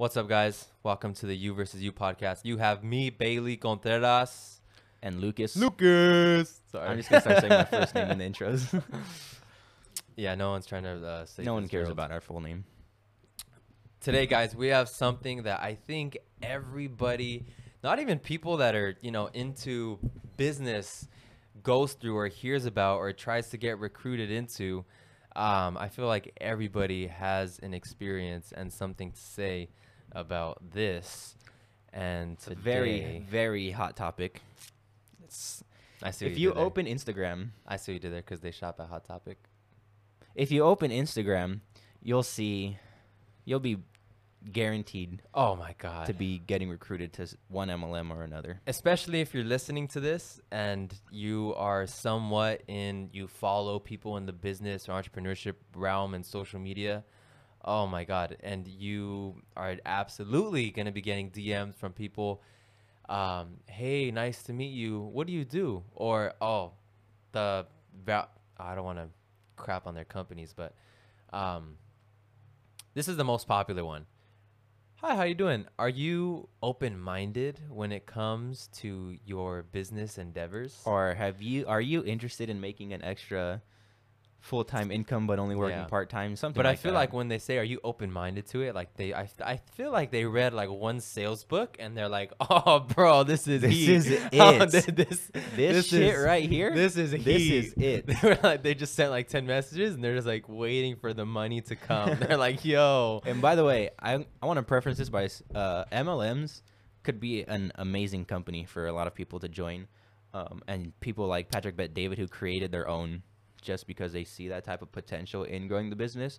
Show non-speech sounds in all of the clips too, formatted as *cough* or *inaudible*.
What's up, guys? Welcome to the You versus You podcast. You have me, Bailey Contreras. and Lucas. Lucas. Sorry. I'm just gonna start saying my *laughs* first name in the intros. *laughs* yeah, no one's trying to uh, say. no one cares Fitzgerald. about our full name. Today, guys, we have something that I think everybody, not even people that are you know into business, goes through or hears about or tries to get recruited into. Um, I feel like everybody has an experience and something to say about this. And It's a very, very hot topic. It's, I see. if you did there. open Instagram, I see what you did there because they shop at Hot Topic. if you open Instagram, you'll see, you'll be guaranteed Oh my god! to be getting recruited to one MLM or another. especially if you're listening to this and you are somewhat in you follow people in the business or entrepreneurship realm and social media oh my god and you are absolutely going to be getting dms from people um, hey nice to meet you what do you do or oh the i don't want to crap on their companies but um, this is the most popular one Hi, how you doing? Are you open-minded when it comes to your business endeavors? Or have you? Are you interested in making an extra full time income but only working Yeah. part time? Something. but I feel that. like when they say, "Are you open-minded to it?" Like they, I, I feel like they read like one sales book and they're like, *laughs* "Oh, bro, this is This heat. is *laughs* Oh, it. thi- this, this, shit is- right here. This is this is it. *laughs* They were like, they just sent like ten messages and they're just like waiting for the money to come. they're like, "Yo, And by the way, I I want to preference this by uh, MLMs could be an amazing company for a lot of people to join, um, and people like Patrick Bet David who created their own just because they see that type of potential in growing the business.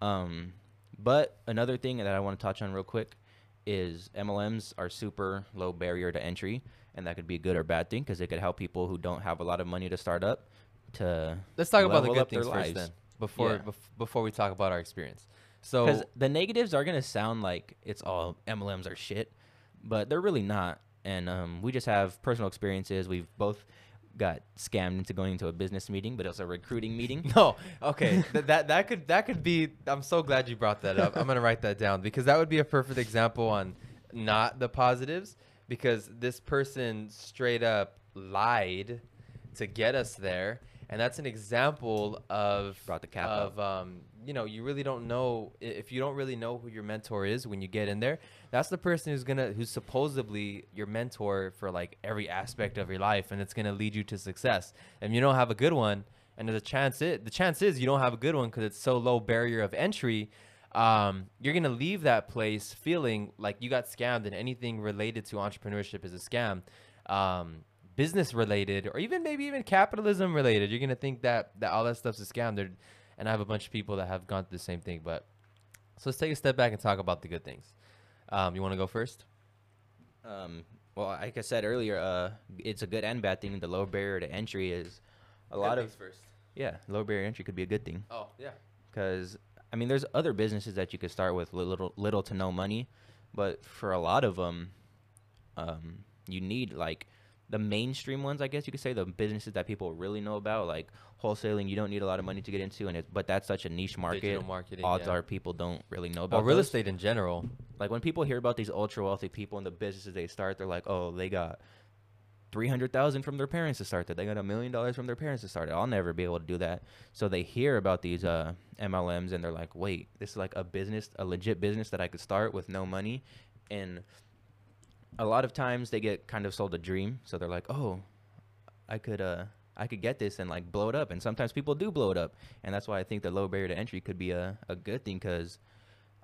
Um, but another thing that I want to touch on real quick is MLMs are super low barrier to entry, and that could be a good or bad thing because it could help people who don't have a lot of money to start up to let's talk about the good things first then, before Yeah. bef- before we talk about our experience." So Because the negatives are gonna sound like it's all MLMs are shit, but they're really not. And um, we just have personal experiences. We've both got scammed into going to a business meeting, but it was a recruiting meeting. *laughs* No, okay, *laughs* Th- that that could that could be. I'm so glad you brought that up. I'm gonna write that down because that would be a perfect example on not the positives because this person straight up lied to get us there, and that's an example of Brought the cap of um, you know you really don't know if you don't really know who your mentor is when you get in there. That's the person who's gonna who's supposedly your mentor for like every aspect of your life, and it's gonna lead you to success. And you don't have a good one, and there's a chance it the chance is you don't have a good one because it's so low barrier of entry. Um, you're gonna leave that place feeling like you got scammed, and anything related to entrepreneurship is a scam. Um, business related, or even maybe even capitalism related, you're gonna think that that all that stuff's a scam. There, and I have a bunch of people that have gone through the same thing. But so let's take a step back and talk about the good things. Um, you want to go first? Um, well, like I said earlier, uh, it's a good and bad thing. The low barrier to entry is a lot of first. yeah, low barrier to entry could be a good thing. Oh yeah. because I mean, there's other businesses that you could start with little little to no money, but for a lot of them, um, you need like the mainstream ones, I guess you could say, the businesses that people really know about, like wholesaling. You don't need a lot of money to get into, and it, but that's such a niche market. Odds yeah. are people don't really know about Well, real those. estate in general. Like when people hear about these ultra wealthy people and the businesses they start, they're like, oh, they got three hundred thousand from their parents to start that. They got a million dollars from their parents to start it. I'll never be able to do that. So they hear about these uh, MLMs and they're like, wait, this is like a business, a legit business that I could start with no money. And a lot of times they get kind of sold a dream. So they're like, oh, I could uh I could get this and like blow it up. And sometimes people do blow it up. And that's why I think the low barrier to entry could be a, a good thing because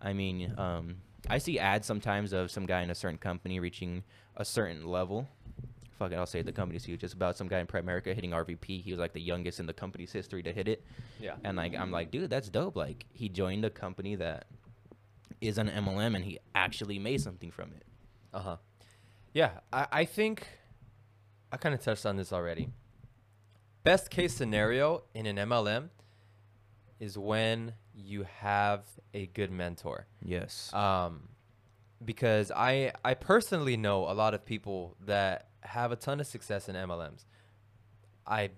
I mean, um, I see ads sometimes of some guy in a certain company reaching a certain level. Fuck it, I'll say the company's huge. It's about some guy in Primerica hitting RVP. He was like the youngest in the company's history to hit it. Yeah. And like I'm like, dude, that's dope. Like he joined a company that is an MLM and he actually made something from it. Uh huh. Yeah, I, I think I kind of touched on this already. Best case scenario in an MLM is when you have a good mentor. Yes. Um, because I I personally know a lot of people that have a ton of success in MLMs. I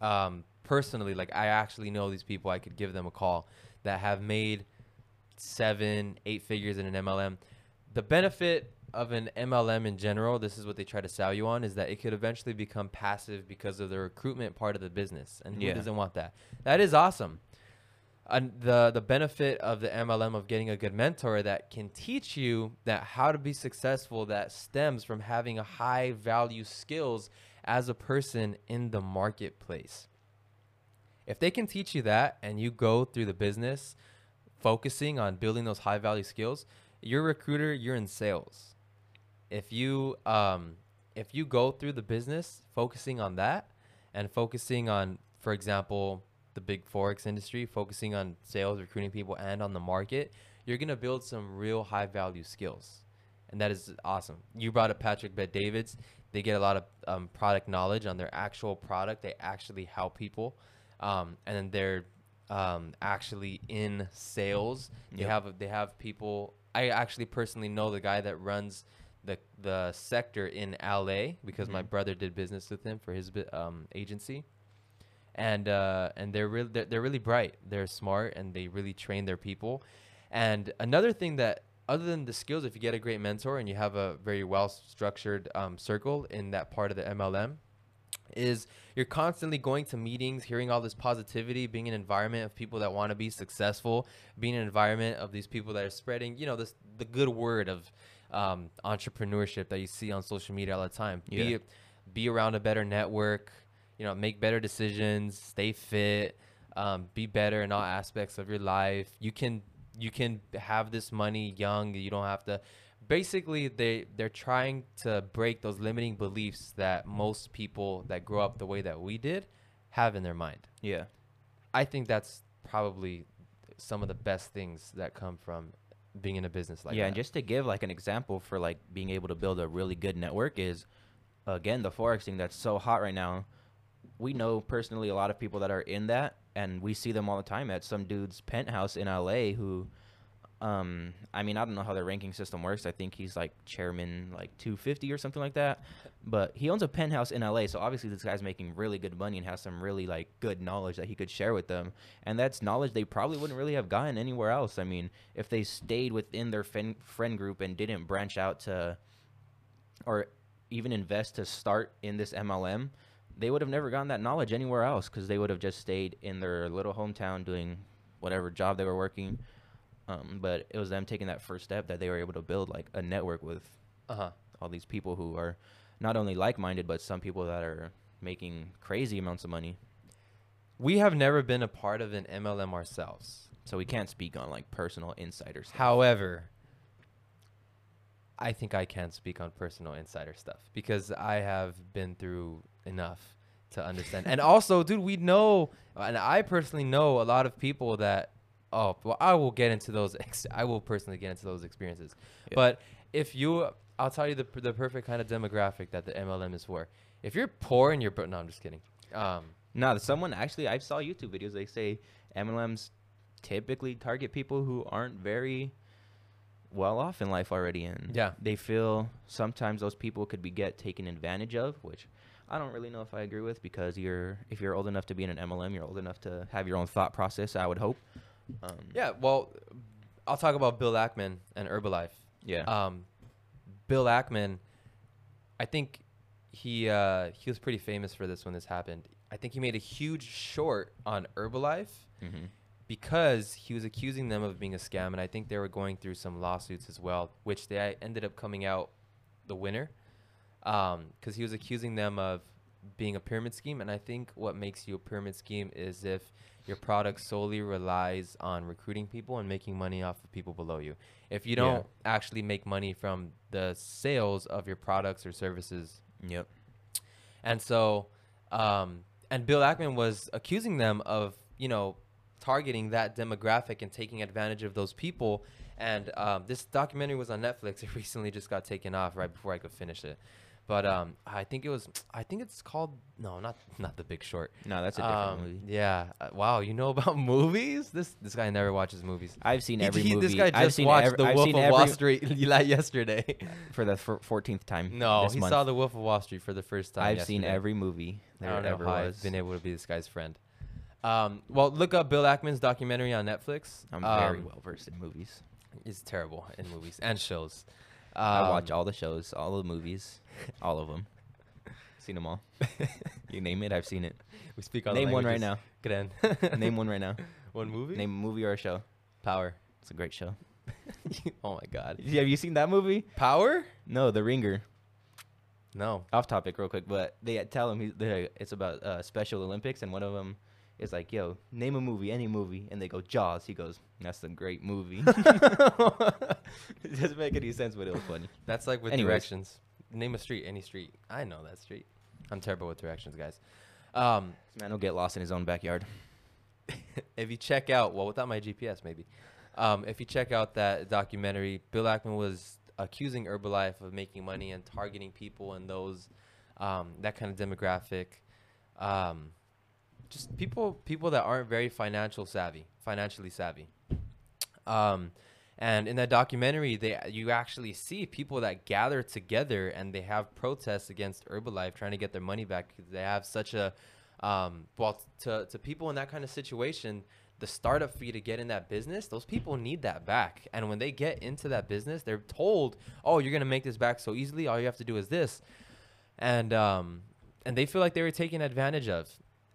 um, personally like I actually know these people. I could give them a call that have made seven, eight figures in an MLM. The benefit of an MLM in general, this is what they try to sell you on, is that it could eventually become passive because of the recruitment part of the business. And Yeah. who doesn't want that? That is awesome. And the the benefit of the MLM of getting a good mentor that can teach you that how to be successful that stems from having a high value skills as a person in the marketplace. If they can teach you that and you go through the business focusing on building those high value skills, you're a recruiter, you're in sales. If you um if you go through the business focusing on that and focusing on for example the big forex industry, focusing on sales, recruiting people and on the market, you're going to build some real high value skills. And that is awesome. You brought up Patrick Bet Davids. They get a lot of um, product knowledge on their actual product. They actually help people um, and then they're um, actually in sales. They Yep. have they have people. I actually personally know the guy that runs the the sector in LA because my Mhm. brother did business with him for his um, agency, and uh, and they're really they're, they're really bright. They're smart and they really train their people. And another thing that other than the skills, if you get a great mentor and you have a very well structured um, circle in that part of the MLM, is you're constantly going to meetings, hearing all this positivity, being in an environment of people that want to be successful, being in an environment of these people that are spreading, you know, this the good word of um, entrepreneurship that you see on social media all the time. Yeah. Be be around a better network, you know, make better decisions, stay fit, um, be better in all aspects of your life. You can you can have this money young. You don't have to. Basically, they they're trying to break those limiting beliefs that most people that grow up the way that we did have in their mind. Yeah. I think that's probably some of the best things that come from being in a business like yeah, that. and just to give like an example for like being able to build a really good network is again the forex thing that's so hot right now. We know personally a lot of people that are in that and we see them all the time at some dude's penthouse in LA who um I mean I don't know how their ranking system works. I think he's like chairman like 250 or something like that. But he owns a penthouse in LA, so obviously this guy's making really good money and has some really like good knowledge that he could share with them. And that's knowledge they probably wouldn't really have gotten anywhere else. I mean, if they stayed within their fen- friend group and didn't branch out to or even invest to start in this MLM, they would have never gotten that knowledge anywhere else because they would have just stayed in their little hometown doing whatever job they were working. Um, but it was them taking that first step that they were able to build like a network with uh-huh. all these people who are not only like-minded but some people that are making crazy amounts of money. We have never been a part of an MLM ourselves. So we can't speak on like personal insider stuff. However, I think I can speak on personal insider stuff because I have been through enough to understand. and also, dude, we know, and I personally know a lot of people that. Oh, well, I will get into those. *laughs* Ex- I will personally get into those experiences. Yeah. But if you, I'll tell you the the perfect kind of demographic that the MLM is for. If you're poor and you're bro- no, I'm just kidding. Um, No, someone actually I saw YouTube videos. They say MLMs typically target people who aren't very well off in life already, and Yeah. they feel sometimes those people could be get taken advantage of, which I don't really know if I agree with because you're if you're old enough to be in an MLM, you're old enough to have your own thought process. I would hope. Um, yeah, well, I'll talk about Bill Ackman and Herbalife. yeah, um, Bill Ackman, I think he uh, he was pretty famous for this when this happened. I think he made a huge short on Herbalife hmm because he was accusing them of being a scam, and I think they were going through some lawsuits as well, which they ended up coming out the winner because he was accusing them of being a pyramid scheme. And I think what makes you a pyramid scheme is if your product solely relies on recruiting people and making money off of people below you. If you don't actually make money from the sales of your products or services Yep. and so, um, and Bill Ackman was accusing them of, you know, targeting that demographic and taking advantage of those people. And um, this documentary was on Netflix. *laughs* It recently just got taken off right before I could finish it. But um, I think it was, I think it's called, no, not *laughs* not The Big Short. No, that's a different Um, movie. Yeah. Uh, wow, you know about *laughs* movies? This this guy never watches movies. I've seen every he- movie. This guy I've just seen watched every, The I've Wolf of every, Wall Street *laughs* yesterday. for the fourteenth time. No, he month. saw The Wolf of Wall Street for the first time. I've seen every movie I there don't know ever how was. I've been able to be this guy's friend. Um, well, look up Bill Ackman's documentary on Netflix. I'm very Um, well versed in movies. He's terrible in movies and shows. I watch Um, all the shows, all the movies, *laughs* all of them. Seen them all. *laughs* you name it, I've seen it. We speak all the Name one right now. Good *laughs* Name one right now. one movie. Name a movie or a show. Power. It's a great show. oh my God. Yeah, Have you seen that movie? Power? No, The Ringer. No. Off topic, real quick, but they tell him he's, it's about uh, Special Olympics, and one of them is like, "Yo, name a movie, any movie," and they go Jaws. He goes, "That's a great movie." *laughs* *laughs* it doesn't make any sense, but it was funny. That's like with Anyways. directions. Name a street, any street. I know that street. I'm terrible with directions, guys. Um, This man will get lost in his own backyard. *laughs* if you check out, well, without my GPS, maybe. Um, if you check out that documentary, Bill Ackman was accusing Herbalife of making money and targeting people and those, um, that kind of demographic, um, just people, people that aren't very financial savvy, financially savvy. Um, and in that documentary, they you actually see people that gather together and they have protests against Herbalife, trying to get their money back because they have such a um, well to to people in that kind of situation. The startup fee to get in that business, those people need that back. And when they get into that business, they're told, "Oh, you're gonna make this back so easily. All you have to do is this," and um, and they feel like they were taken advantage of.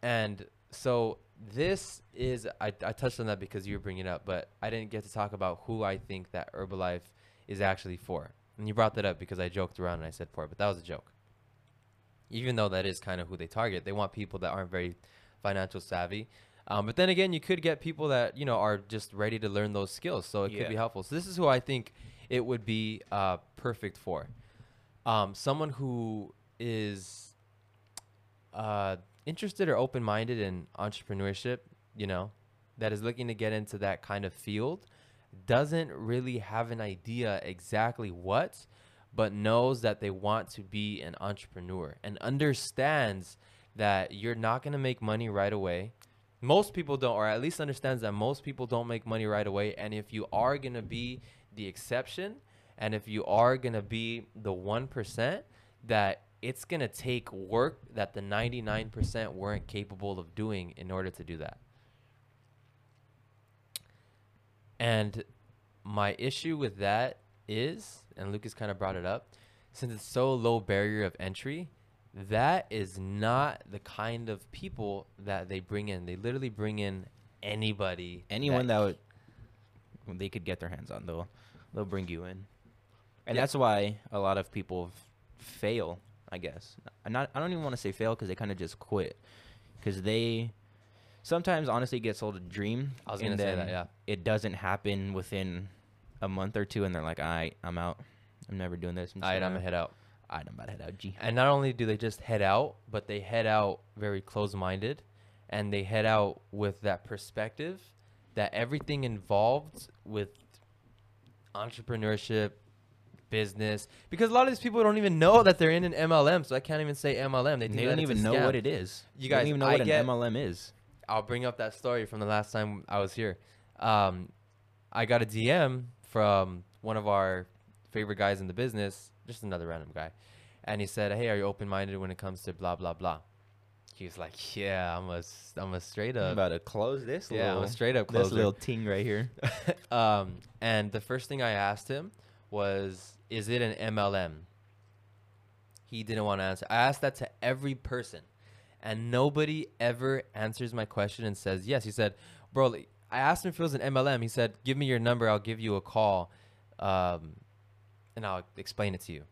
And so this is I, I touched on that because you were bringing it up, but I didn't get to talk about who I think that Herbalife is actually for. And you brought that up because I joked around and I said for, but that was a joke. Even though that is kind of who they target, they want people that aren't very financial savvy. Um, but then again, you could get people that you know are just ready to learn those skills, so it could be helpful. So this is who I think it would be uh, perfect for. Um, someone who is uh, interested or open-minded in entrepreneurship, you know, that is looking to get into that kind of field, doesn't really have an idea exactly what, but knows that they want to be an entrepreneur and understands that you're not going to make money right away. Most people don't, or at least understands that most people don't make money right away. And if you are going to be the exception, and if you are going to be the 1%, that it's going to take work that the 99% weren't capable of doing in order to do that. And my issue with that is, and Lucas kind of brought it up, since it's so low barrier of entry, that is not the kind of people that they bring in. They literally bring in anybody. Anyone that would they could get their hands on, they'll they'll bring you in, and Yeah. that's why a lot of people fail. I guess. I'm not. I don't even want to say fail because they kind of just quit, because they sometimes honestly get sold a dream. I was gonna say that, yeah. It doesn't happen within a month or two, and they're like, "All right, I'm out. I'm never doing this." I'm All right, I'm gonna- gonna head out. All right, I'm about to head out. G. And not only do they just head out, but they head out very close-minded, and they head out with that perspective that everything involved with entrepreneurship, business, because a lot of these people don't even know that they're in an MLM, so I can't even say MLM. They, They, don't even know scam. what it is. You They don't even know I what get- an MLM is. I'll bring up that story from the last time I was here. Um, I got a DM from one of our favorite guys in the business, just another random guy, and he said, "Hey, are you open-minded when it comes to blah blah blah?" He was like, "Yeah, I'm a, I'm a straight up I'm about to close this. yeah, I'm a straight up this closer." little ting right here. *laughs* um, and the first thing I asked him was, "Is it an MLM?" He didn't want to answer. I asked that to every person, and nobody ever answers my question and says yes. He said, "Bro, I asked him if it was an MLM. He said, "Give me your number. I'll give you a call, um, and I'll explain it to you."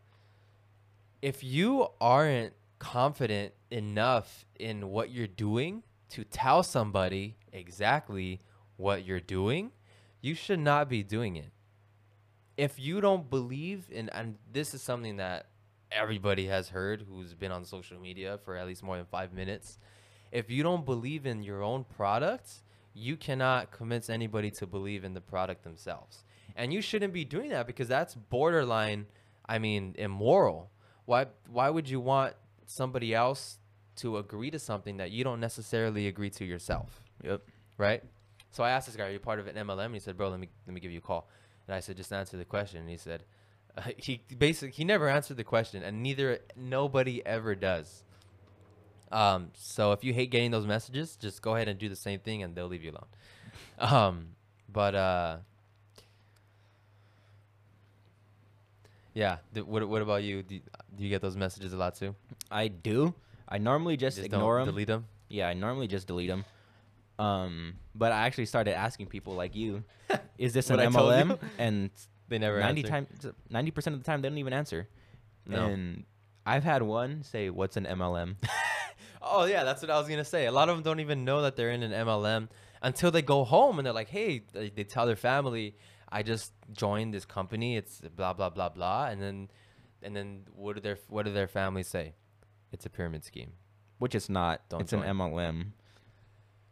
If you aren't confident enough in what you're doing to tell somebody exactly what you're doing, you should not be doing it. If you don't believe in, and this is something that everybody has heard who's been on social media for at least more than five minutes. If you don't believe in your own product, you cannot convince anybody to believe in the product themselves. And you shouldn't be doing that because that's borderline, I mean, immoral. Why why would you want somebody else to agree to something that you don't necessarily agree to yourself? Yep. right? So I asked this guy, "Are you part of an MLM?" And he said, "Bro, let me let me give you a call." And I said, "Just answer the question." And he said, uh, *laughs* "He basically he never answered the question, and neither nobody ever does." Um, so if you hate getting those messages, just go ahead and do the same thing, and they'll leave you alone. *laughs* Um, but uh, yeah. th- what What about you? Do, you? do you get those messages a lot too? I do. I normally just, Just ignore them. delete them. Yeah, I normally just delete them. Um, but I actually started asking people like you, *laughs* is this an What I told MLM? you? *laughs* And They never ninety answer. times, ninety percent of the time, they don't even answer. No. And I've had one say, "What's an MLM?" *laughs* Oh yeah, that's what I was gonna say. A lot of them don't even know that they're in an MLM until they go home and they're like, "Hey," they, they tell their family, "I just joined this company. It's blah blah blah blah," and then, and then what do their what do their families say? It's a pyramid scheme. Which it's not. Don't it's join. an MLM.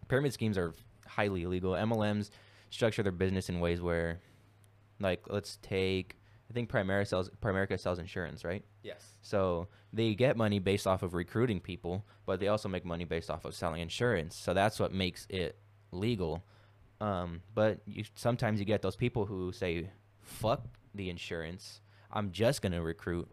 Pyramid schemes are highly illegal. MLMs structure their business in ways where, like, let's take. I think Primera sells Primerica sells insurance, right? Yes. So they get money based off of recruiting people, but they also make money based off of selling insurance. So that's what makes it legal. Um, but you, sometimes you get those people who say, "Fuck the insurance. I'm just gonna recruit."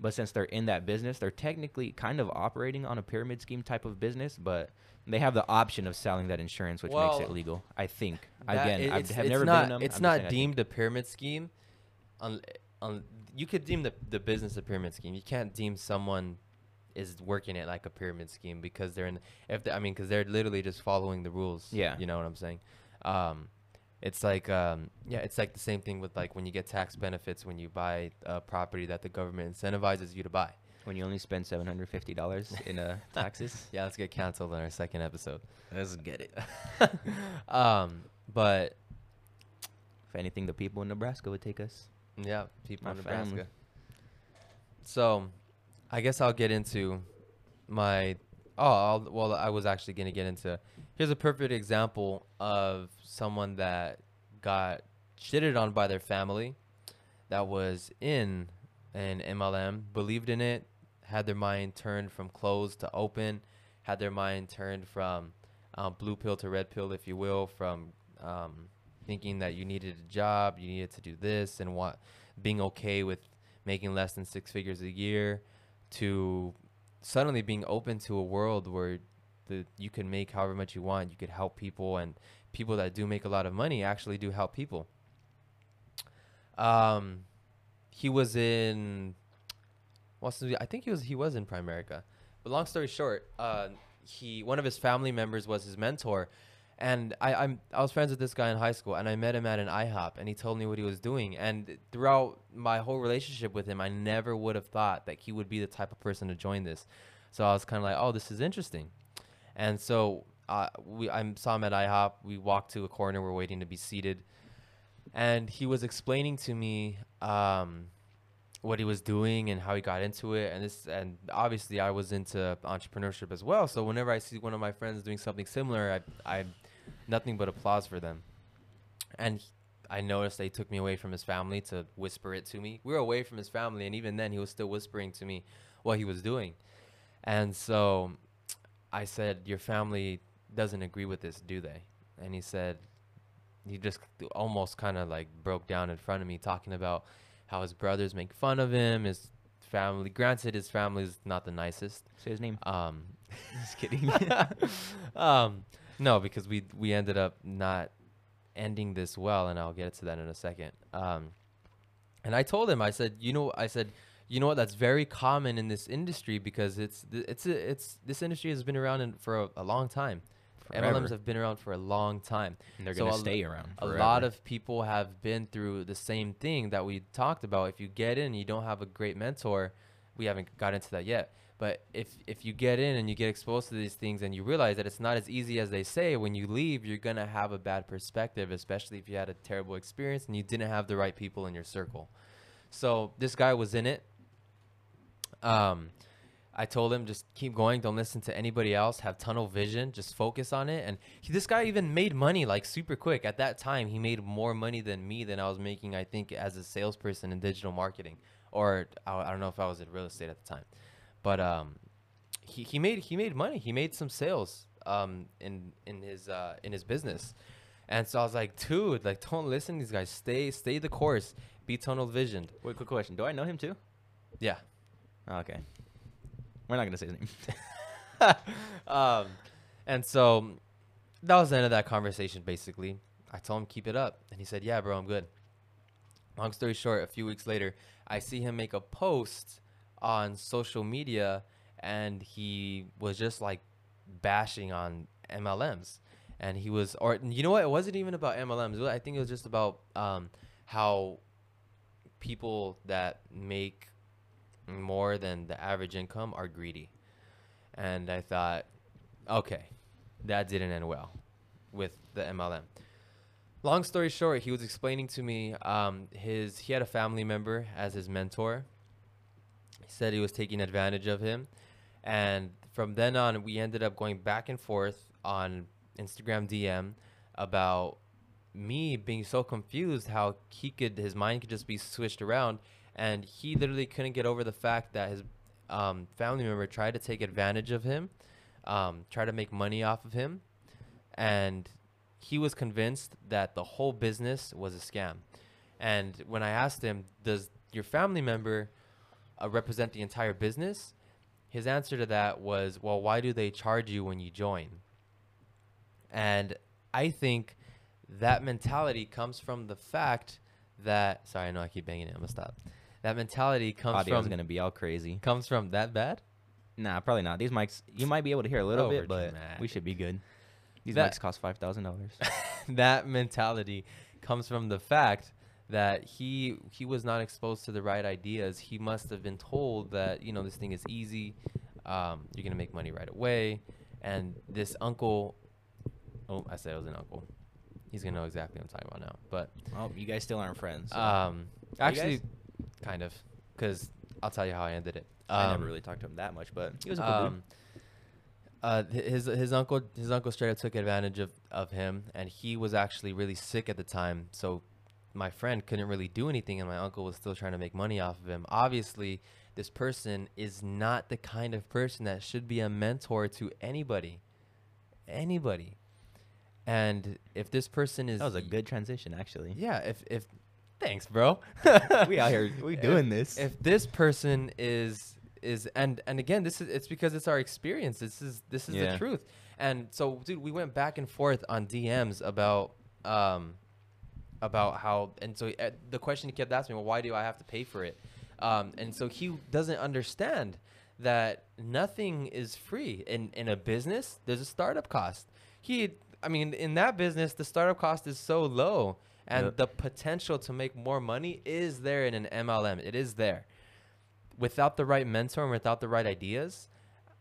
But since they're in that business, they're technically kind of operating on a pyramid scheme type of business, but they have the option of selling that insurance, which makes it legal. I think. Again, I have never not, been them. It's I'm not saying I think. deemed a pyramid scheme. Un, un, you could deem the, the business a pyramid scheme. You can't deem someone is working it like a pyramid scheme because they're in. If they, I mean, because they're literally just following the rules. Yeah. You know what I'm saying? Um, it's like um, yeah, it's like the same thing with like when you get tax benefits when you buy a property that the government incentivizes you to buy. when you only spend seven hundred fifty dollars *laughs* in uh, taxes. *laughs* Yeah, let's get canceled on our second episode. Let's get it. *laughs* um, but If anything, the people in Nebraska would take us. Yeah, people in Nebraska. family. So, I guess I'll get into my. Oh, I'll, well, I was actually gonna get into. Here's a perfect example of someone that got shitted on by their family, that was in an MLM, believed in it, had their mind turned from closed to open, had their mind turned from um, blue pill to red pill, if you will, from um, thinking that you needed a job, you needed to do this, and what being okay with making less than six figures a year, to suddenly being open to a world where the you can make however much you want, you could help people, and people that do make a lot of money actually do help people. Um, he was in what's I think he was he was in Primerica. But long story short, uh, he one of his family members was his mentor, and I I'm I was friends with this guy in high school, and I met him at an IHOP, and he told me what he was doing, and throughout my whole relationship with him, I never would have thought that he would be the type of person to join this. So I was kind of like, oh, this is interesting, and so uh, we I saw him at IHOP. We walked to a corner, we're waiting to be seated, and he was explaining to me. Um, what he was doing and how he got into it. And this and obviously I was into entrepreneurship as well. So whenever I see one of my friends doing something similar I I nothing but applause for them. And I noticed they took me away from his family to whisper it to me. We were away from his family. And even then he was still whispering to me what he was doing. And so I said your family doesn't agree with this do they and he said he just almost kind of like broke down in front of me talking about how his brothers make fun of him his family granted his family's not the nicest Say his name. um *laughs* Just kidding. *laughs* um no because we we ended up not ending this well and i'll get to that in a second um and i told him i said you know i said you know what that's very common in this industry because it's th- it's a, it's this industry has been around in, for a, a long time Forever. mlms have been around for a long time And they're So gonna stay around. a lot of people have been through the same thing that we talked about. If you get in, and you don't have a great mentor. We haven't got into that yet. But if if you get in and you get exposed to these things and you realize that it's not as easy as they say, when you leave, you're gonna have a bad perspective, especially if you had a terrible experience and you didn't have the right people in your circle. So this guy was in it. Um, I told him just keep going, don't listen to anybody else, have tunnel vision, just focus on it. And he, this guy even made money like super quick. At that time, he made more money than me than I was making, I think, as a salesperson in digital marketing, or I, I don't know if I was in real estate at the time, but um, he, he made he made money. He made some sales um in in his uh in his business. And so I was like, dude, like don't listen to these guys. Stay stay the course. Be tunnel visioned. Wait, quick question. Do I know him too? Yeah. Okay. We're not gonna say his name. *laughs* um, and so that was the end of that conversation. Basically, I told him keep it up, and he said, "Yeah, bro, I'm good." Long story short, a few weeks later, I see him make a post on social media, and he was just like bashing on MLMs, and he was, or you know what? It wasn't even about MLMs. I think it was just about um, how people that make more than the average income are greedy. And I thought, okay, that didn't end well with the MLM. Long story short, he was explaining to me um, his he had a family member as his mentor. He said he was taking advantage of him, and from then on, we ended up going back and forth on Instagram DM about me being so confused how he could his mind could just be switched around and he literally couldn't get over the fact that his um, family member tried to take advantage of him um, try to make money off of him and he was convinced that the whole business was a scam and when i asked him does your family member uh, represent the entire business his answer to that was well why do they charge you when you join and i think that mentality comes from the fact that sorry, I know I keep banging it. I'm gonna stop. That mentality comes Audio's from gonna be all crazy. comes from that bad. Nah, probably not. These mics, you might be able to hear a little bit, but we should be good. These That- mics cost five thousand dollars. *laughs* that mentality comes from the fact that he he was not exposed to the right ideas. He must have been told that you know this thing is easy. Um, you're gonna make money right away, and this uncle. Oh, I said it was an uncle. He's gonna know exactly what I'm talking about now. But Well, you guys still aren't friends. so um, actually? Kind of, because I'll tell you how I ended it. I Um, never really talked to him that much, but he was a cool um, uh, his his uncle his uncle straight up took advantage of, of him, and he was actually really sick at the time. So my friend couldn't really do anything, and my uncle was still trying to make money off of him. Obviously, this person is not the kind of person that should be a mentor to anybody, anybody. And if this person is That was a good transition, actually. yeah, if if thanks, bro. *laughs* We out here- we doing this. If this person is is and and again, this is it's because it's our experience. This is this is Yeah. the truth. And so, dude, we went back and forth on DMs about um about how and so uh, the question he kept asking me, well, why do I have to pay for it? Um, and so he doesn't understand that nothing is free in in a business. There's a startup cost. He, I mean, in that business, the startup cost is so low, and Yep. the potential to make more money is there in an MLM. It is there. Without the right mentor and without the right ideas,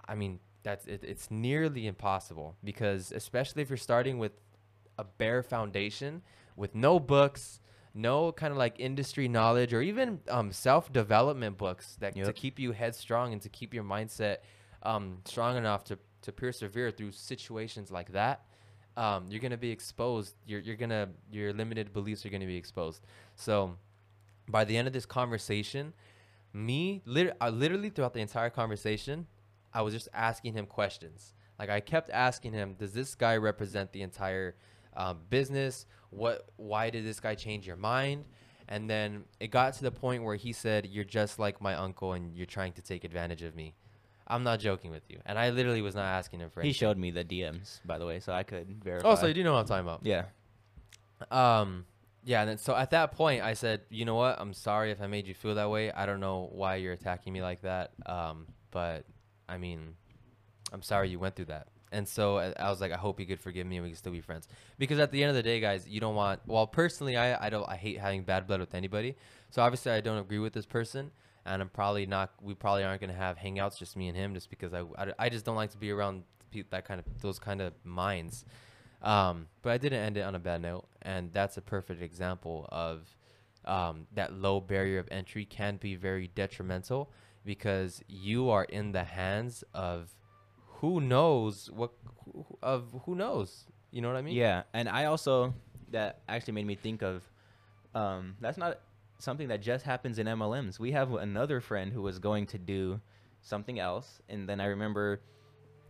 I mean, that's it, it's nearly impossible because especially if you're starting with a bare foundation with no books, no kind of like industry knowledge or even um, self-development books that to keep you headstrong and to keep your mindset um, strong enough to, to persevere through situations like that um, you're gonna be exposed. You're, you're gonna your limited beliefs are gonna be exposed. So by the end of this conversation me I literally throughout the entire conversation i was just asking him questions. Like i kept asking him does this guy represent the entire um, business? What why did this guy change your mind? And then it got to the point where he said you're just like my uncle and you're trying to take advantage of me i'm not joking with you and i literally was not asking him for He showed me the DMs, by the way, so I could verify. oh so you do know what i'm talking about Yeah. um, yeah, and then so at that point, I said, you know what? I'm sorry if I made you feel that way. I don't know why you're attacking me like that. Um, but I mean, I'm sorry you went through that. And so I, I was like, I hope you could forgive me and we can still be friends. Because at the end of the day, guys, you don't want. Well, personally, I I don't. I hate having bad blood with anybody. So obviously, I don't agree with this person, and I'm probably not. We probably aren't gonna have hangouts, just me and him, just because I I, I just don't like to be around that kind of those kind of minds. Um, but I didn't end it on a bad note, and that's a perfect example of um, that low barrier of entry can be very detrimental because you are in the hands of who knows what of who knows. You know what I mean? Yeah, and I also that actually made me think of um, that's not something that just happens in MLMs. We have another friend who was going to do something else, and then I remember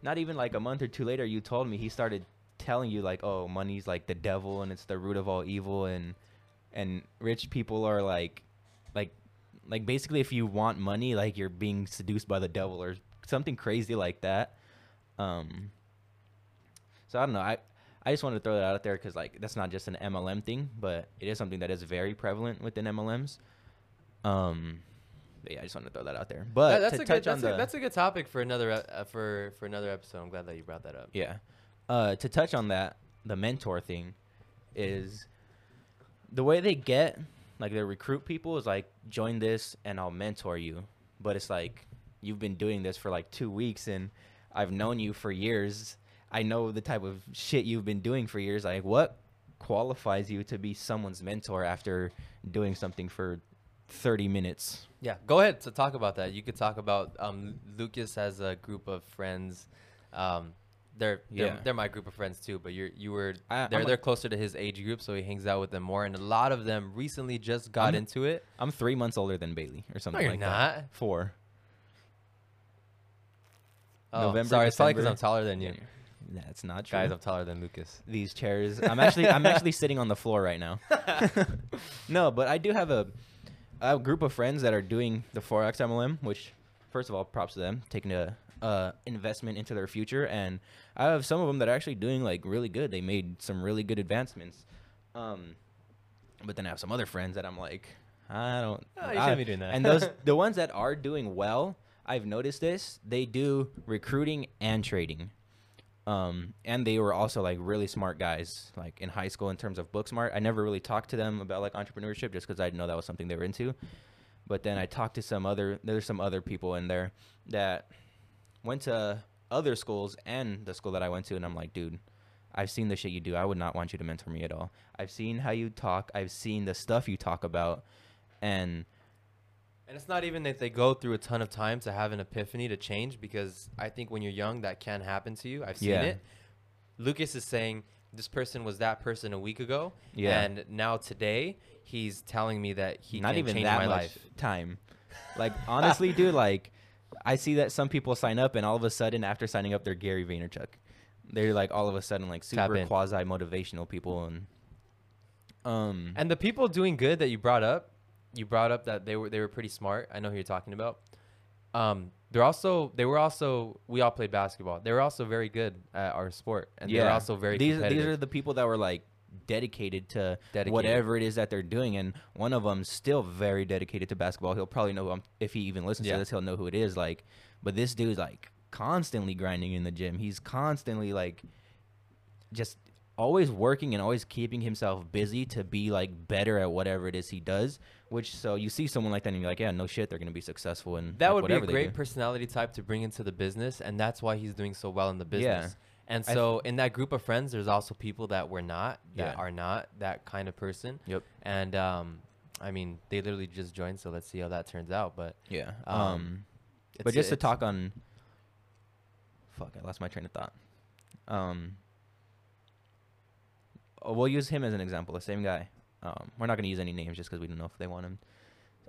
not even like a month or two later, you told me he started telling you like, oh, money's like the devil and it's the root of all evil, and and rich people are like like like basically if you want money, like you're being seduced by the devil or something crazy like that. Um, so I don't know. I I just wanted to throw that out there because like that's not just an MLM thing, but it is something that is very prevalent within MLMs. Um, but yeah, I just wanted to throw that out there. But That- that's to a touch good on that's, the a, that's a good topic for another uh, for for another episode. I'm glad that you brought that up. Yeah. Uh, to touch on that, the mentor thing is the way they get like they recruit people is like join this and I'll mentor you. But it's like you've been doing this for like two weeks and I've known you for years. I know the type of shit you've been doing for years. Like what qualifies you to be someone's mentor after doing something for 30 minutes? Yeah, go ahead to talk about that. You could talk about um, Lucas has a group of friends. Um, they're, they're Yeah. they're my group of friends too, but you're you were I- they're I'm a- they're closer to his age group, so he hangs out with them more. And a lot of them recently just got I'm- into it. I'm 3 months older than Bailey or something you're like not. that. 4. Oh, November, sorry, it's probably because I'm taller than you, That's not true. guys. I'm taller than Lucas. these chairs. I'm actually I'm actually sitting on the floor right now. *laughs* no, but I do have a, a group of friends that are doing the forex MLM, which first of all, props to them taking a uh, investment into their future, and I have some of them that are actually doing like really good. They made some really good advancements. Um, but then I have some other friends that I'm like, I don't. Oh, you shouldn't be doing that. And those *laughs* the ones that are doing well, I've noticed this. They do recruiting and trading um, and they were also like really smart guys like in high school in terms of book smart. I never really talked to them about like entrepreneurship just because i didn't know that was something they were into. But then i talked to some other there's some other people in there that went to other schools and the school that i went to and i'm like dude i've seen the shit you do. I would not want you to mentor me at all. I've seen how you talk. I've seen the stuff you talk about. And And it's not even that they go through a ton of time to have an epiphany to change because I think when you're young that can happen to you. I've seen Yeah. it. Lucas is saying this person was that person a week ago. Yeah. And now today he's telling me that he not can even change that my much life. time. *laughs* Like honestly, dude, like I see that some people sign up and all of a sudden after signing up they're Gary Vaynerchuk. They're like all of a sudden like Tap super in. quasi motivational people and um And the people doing good that you brought up, you brought up that they were they were pretty smart. I know who you're talking about. Um, they're also they were also we all played basketball. They were also very good at our sport, and they're also very these these are the people that were like dedicated to Dedicated. whatever it is that they're doing and one of them's still very dedicated to basketball he'll probably know I'm, if he even listens Yeah. to this he'll know who it is like but this dude's like constantly grinding in the gym he's constantly like just always working and always keeping himself busy to be like better at whatever it is he does which so you see someone like that and you're like yeah no shit they're gonna be successful and that like, would be a great personality type to bring into the business, and that's why he's doing so well in the business. Yeah. And so in that group of friends, there's also people that were not, that Yeah. are not that kind of person. Yep. And um, I mean, they literally just joined, so let's see how that turns out. But yeah Um, um but just to talk on fuck i lost my train of thought um oh, we'll use him as an example the same guy. Um we're not going to use any names just because we don't know if they want him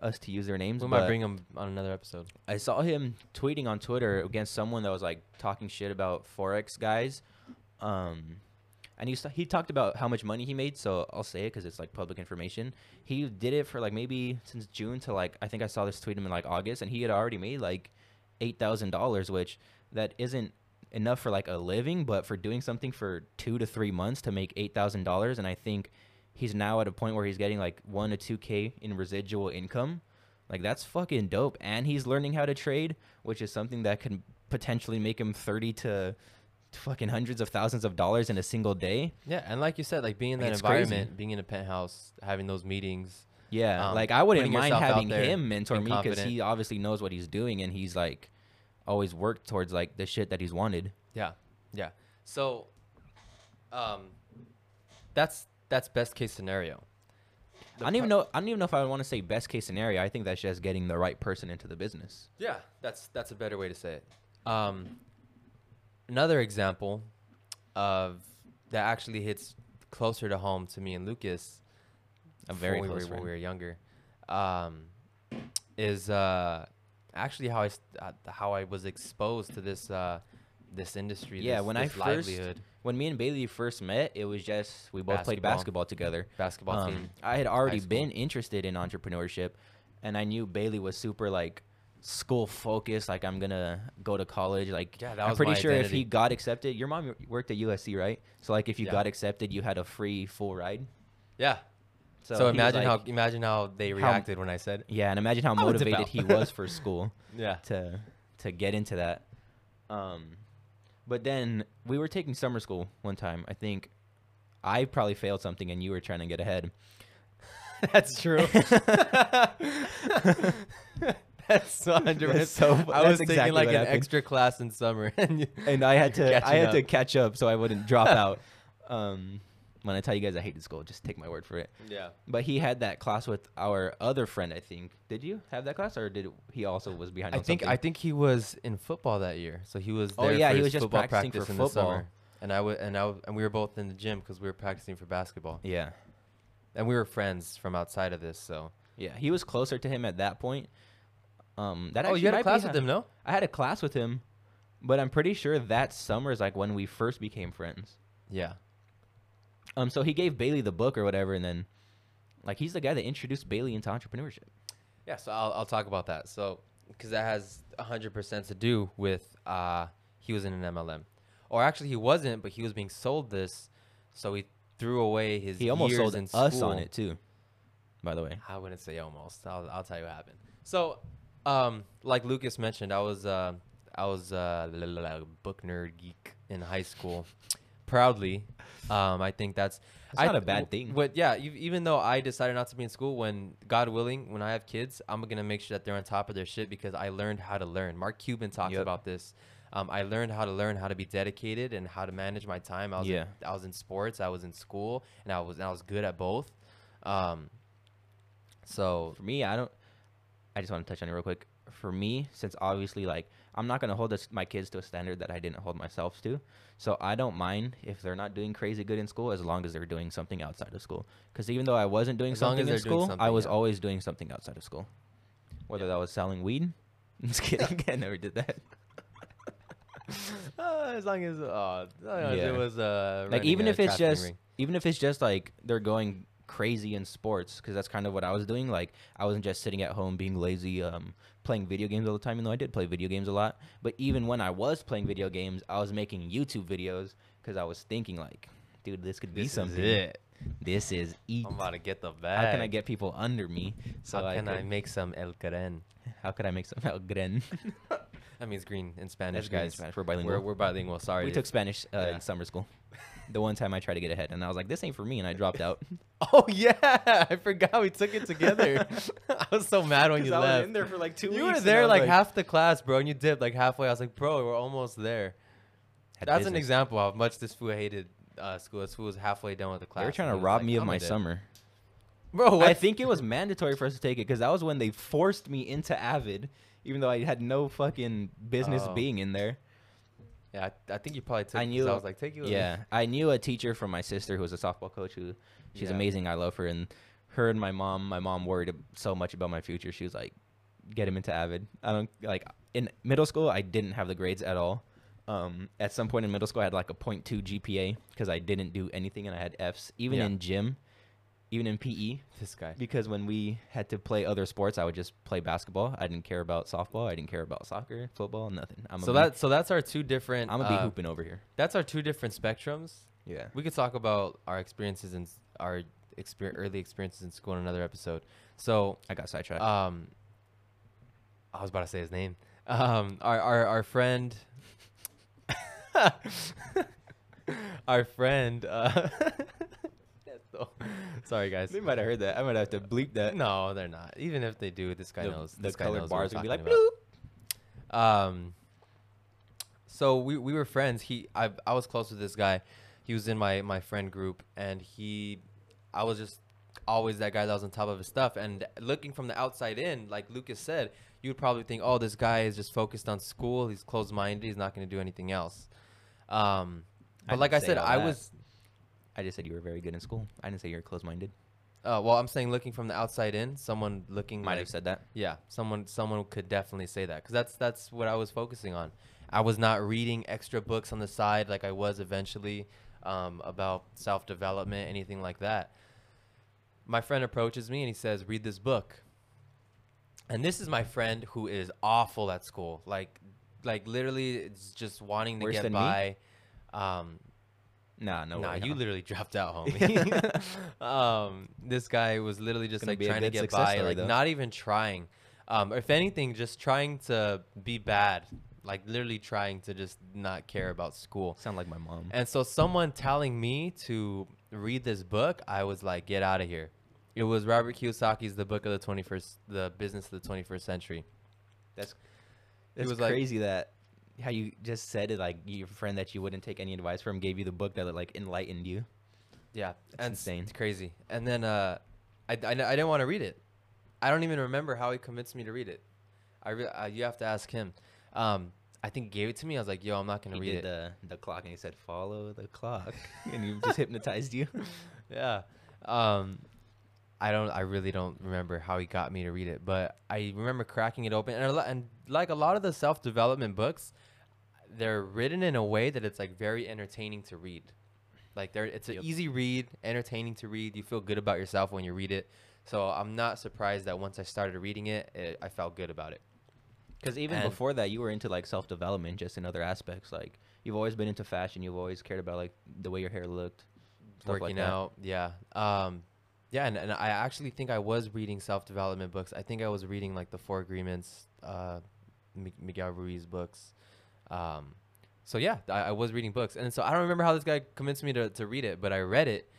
us to use their names we might bring him on another episode. i saw him tweeting on twitter against someone that was like talking shit about forex guys. Um and he, he talked about how much money he made so i'll say it because it's like public information. He did it for like maybe since june to like i think i saw this tweet him in like august and he had already made like $8000 which that isn't enough for like a living but for doing something for two to three months to make $8000 and i think he's now at a point where he's getting like one to two k in residual income like that's fucking dope and he's learning how to trade which is something that can potentially make him 30 to fucking hundreds of thousands of dollars in a single day Yeah, and like you said, like being in that it's crazy. environment, being in a penthouse, having those meetings. Yeah, Um, like I wouldn't mind having him mentor me because he obviously knows what he's doing and he's like always worked towards like the shit that he's wanted. Yeah, yeah. So, um, that's that's best case scenario. The I don't even know. I don't even know if I want to say best case scenario. I think that's just getting the right person into the business. Yeah, that's that's a better way to say it. Um, another example of that actually hits closer to home to me and Lucas. A very we were, when we were younger, um, is uh, actually how I uh, how I was exposed to this uh, this industry. Yeah, this, when I this first- livelihood When me and Bailey first met, it was just we both played Basketball. basketball together. basketball Um, team. I had already been interested in entrepreneurship, and I knew Bailey was super like school focused. Like I'm gonna go to college. Like Yeah, that I'm pretty sure if he got accepted, your mom worked at USC, right? So like if you Yeah. got accepted, you had a free full ride. Yeah. So, was imagine like- how imagine how they How- reacted when I said. Yeah, and imagine how motivated he was for *laughs* school. Yeah. to to get into that. Um, but then we were taking summer school one time. I think I probably failed something, and you were trying to get ahead. *laughs* That's true. that's *laughs* 100. That's so- I was taking like an happened. extra class in summer, and, you- and I had to I had to catch up so I wouldn't drop out. Um, when I tell you guys I hated school, just take my word for it. yeah. But he had that class with our other friend. I think. Did you have that class, or did he also was behind? I on think I think he was in football that year, so he was. Oh, yeah, for he was just football practicing for practice in the football. summer. And I would and I w- and we were both in the gym because we were practicing for basketball, Yeah. and we were friends from outside of this. So. Yeah, he was closer to him at that point. Um, that oh, you had a class with him, no? I had a class with him, but I'm pretty sure that summer is like when we first became friends. Yeah. Um, so he gave Bailey the book or whatever, and then, like, he's the guy that introduced Bailey into entrepreneurship. Yeah, so I'll, I'll talk about that. So, because that has 100% to do with uh, he was in an MLM. Or actually, he wasn't, but he was being sold this. So he threw away his He almost sold in us school. on it too. By the way, I wouldn't say almost. I'll, I'll tell you what happened. So, um, like Lucas mentioned, I was uh, I was uh, la- book nerd geek in high school. Proudly, um, I think that's That's I not a bad thing. But yeah, ev- even though I decided not to be in school, when God willing, when I have kids, I'm gonna make sure that they're on top of their shit because I learned how to learn. Mark Cuban talks Yep. about this. Um, I learned how to learn how to be dedicated and how to manage my time. I was Yeah. in, I was in sports, I was in school, and I was and I was good at both. Um, so for me, I don't. I just want to touch on it real quick. For me, since obviously, like, I'm not gonna hold this, my kids to a standard that I didn't hold myself to, so I don't mind if they're not doing crazy good in school as long as they're doing something outside of school. Because even though I wasn't doing As something in school, I was yeah. always doing something outside of school. Whether that was selling weed. *laughs* I'm Just kidding. *laughs* I never did that. *laughs* Uh, as long as uh, as long as Yeah. it was uh, like even if it's just ring. even if it's just like they're going crazy in sports because that's kind of what i was doing like i wasn't just sitting at home being lazy um playing video games all the time even though i did play video games a lot but even when i was playing video games i was making youtube videos because i was thinking like dude this could be This is something it. this is eat I'm about to get the bag. how can i get people under me so how I, can I, could- make some el caren? how could i make some el gren *laughs* That means green in Spanish, That's green in guys. Spanish. We're bilingual. We're, we're bilingual. Sorry. we took spanish uh, Yeah. in summer school the one time i tried to get ahead and i was like this ain't for me and i dropped out *laughs* *laughs* Oh yeah, I forgot we took it together. *laughs* I was so mad when you left. Was in there for like two you were there like, half the class, bro, and you dipped like halfway. I was like, bro, we're almost there. That's an example of how much this fool hated uh, school. This fool was halfway done with the class. They were trying to rob like, me of my a dip." summer. bro. I think it was mandatory for us to take it because that was when they forced me into Avid, even though I had no fucking business Oh. being in there. Yeah, I, I think you probably took. I knew- I was like, take you. with me." Yeah, I knew a teacher from my sister who was a softball coach. Who she's Yeah. amazing. I love her, and her and my mom. My mom worried so much about my future. She was like, "Get him into Avid." I don't like in middle school. I didn't have the grades at all. Um, at some point in middle school, I had like a 0.2 GPA because I didn't do anything and I had Fs. Even Yeah. in gym, even in PE, This guy. because when we had to play other sports, I would just play basketball. I didn't care about softball. I didn't care about soccer, football, nothing. I'm So that so that's our two different. I'm gonna be uh, hooping over here. That's our two different spectrums. Yeah. We could talk about our experiences and our exper- early experiences in school in another episode. So, I got sidetracked. um, I was about to say his name. Um, our our our friend, *laughs* our friend. Uh, *laughs* *laughs* sorry guys. they might have heard that. I might have to bleep that. No, they're not. Even if they do, this guy the, knows. the this guy colored knows bars would be like bloop. Um. So we we were friends. He I I was close with this guy. He was in my my friend group, and he, I was just always that guy that was on top of his stuff. And looking from the outside in, like Lucas said, you would probably think, oh, this guy is just focused on school. He's closed minded. He's not going to do anything else. Um. I But like I said, I was. I just said you were very good in school. I didn't say you were closed-minded. Uh, well, I'm saying looking from the outside in, someone looking Might like, have said that. Yeah, someone someone could definitely say that because that's that's what I was focusing on. I was not reading extra books on the side like I was eventually um, about self development, anything like that. My friend approaches me and he says, "Read this book." And this is my friend who is awful at school. Like, like literally, it's just wanting to Worse get by. Um, Nah, no. nah, way, you literally dropped out, homie. *laughs* *laughs* um, this guy was literally just Gonna like trying to get by, like though. not even trying. Um, if anything, just trying to be bad, like literally trying to just not care about school. Sound like my mom. And so someone telling me to read this book, I was like, get out of here. It was Robert Kiyosaki's The Book of the 21st, The Business of the 21st Century. That's It was like- crazy that how you just said it like your friend that you wouldn't take any advice from gave you the book that like enlightened you. Yeah, That's and insane. It's crazy. And then uh, I, I, I didn't want to read it. I don't even remember how he convinced me to read it. I re- uh, you have to ask him. Um, I think he gave it to me. I was like, yo, I'm not gonna He read did it. the the clock and he said follow the clock *laughs* and you just hypnotized you. *laughs* yeah. Um, I don't. I really don't remember how he got me to read it, but I remember cracking it open, and, and like a lot of the self development books, they're written in a way that it's like very entertaining to read. Like they're it's an Yep. easy read, entertaining to read. You feel good about yourself when you read it. So I'm not surprised that once I started reading it, it I felt good about it. Because even And- before that, you were into like self development, just in other aspects. Like you've always been into fashion. You've always cared about like the way your hair looked. stuff like working that. out yeah um yeah and, and i actually think i was reading self-development books i think i was reading like the four agreements uh Mi- miguel ruiz books um so yeah I, I was reading books. And so i don't remember how this guy convinced me to, to read it but i read it.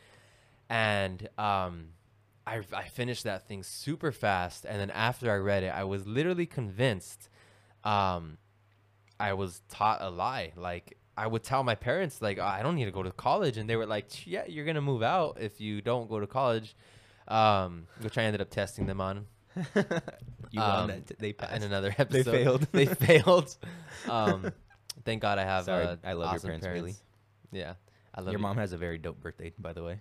And um I, I finished that thing super fast. And then after i read it i was literally convinced um i was taught a lie. Like i would tell my parents like "Oh, i don't need to go to college. And they were like yeah you're gonna move out if you don't go to college. Um which i ended up testing them on. *laughs* You um, won. That. t- they passed. in another episode. *laughs* They failed. they *laughs* failed. Um thank god i have Sorry, uh, I love your awesome parents, really. yeah i love Your you. mom has a very dope birthday, by the way.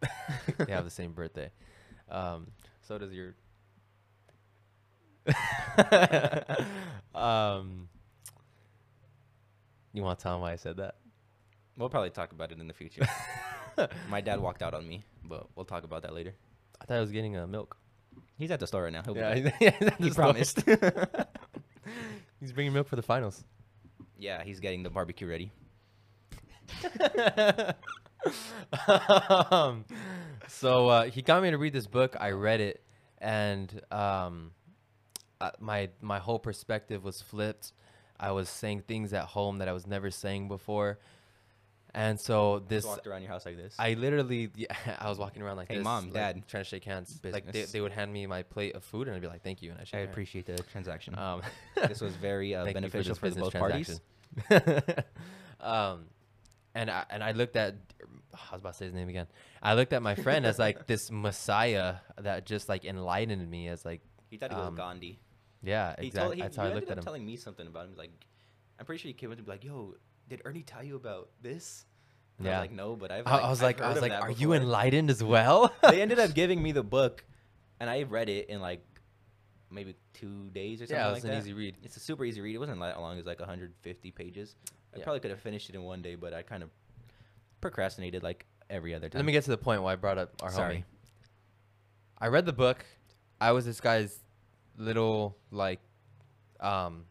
*laughs* they have the *laughs* same birthday. Um, so does your. *laughs* um, you want to tell him why I said that? We'll probably talk about it in the future. My dad walked out on me, but we'll talk about that later. I thought I was getting uh, milk. He's at the store right now. He'll be Yeah, he promised. He's bringing milk for the finals. Yeah, he's getting the barbecue ready. *laughs* um, so uh, he got me to read this book. I read it, and um, uh, my my whole perspective was flipped. I was saying things at home that I was never saying before, and so Just this walked around your house like this. I literally yeah, *laughs* I was walking around like Hey, this, mom, like, dad. trying to shake hands. Like they, Business. they would hand me my plate of food and I'd be like, "Thank you," and I I shake hand. appreciate the transaction. Um, *laughs* this was very uh, *laughs* Thank you beneficial this for, the business both parties. transaction. um, and I and I looked at I was about to say his name again. I looked at my friend as like this messiah that just like enlightened me as like He thought he was Um, Gandhi. yeah He exactly. told, he, That's you how I ended looked up at him. telling me something about him. Like, I'm pretty sure he came up to be like, "Yo, did Ernie tell you about this?" And I Yeah. was like, "No, but I've." I, I was like, I was like, are you enlightened as well? *laughs* they ended up *laughs* giving me the book, and I read it in like maybe two days or something yeah, it like an that. easy read. It's a super easy read. It wasn't that long. It was like 150 pages. I Yeah. probably could have finished it in one day, but I kind of procrastinated like every other time. Let me get to the point why I brought up our Sorry. homie. I read the book. I was this guy's little like um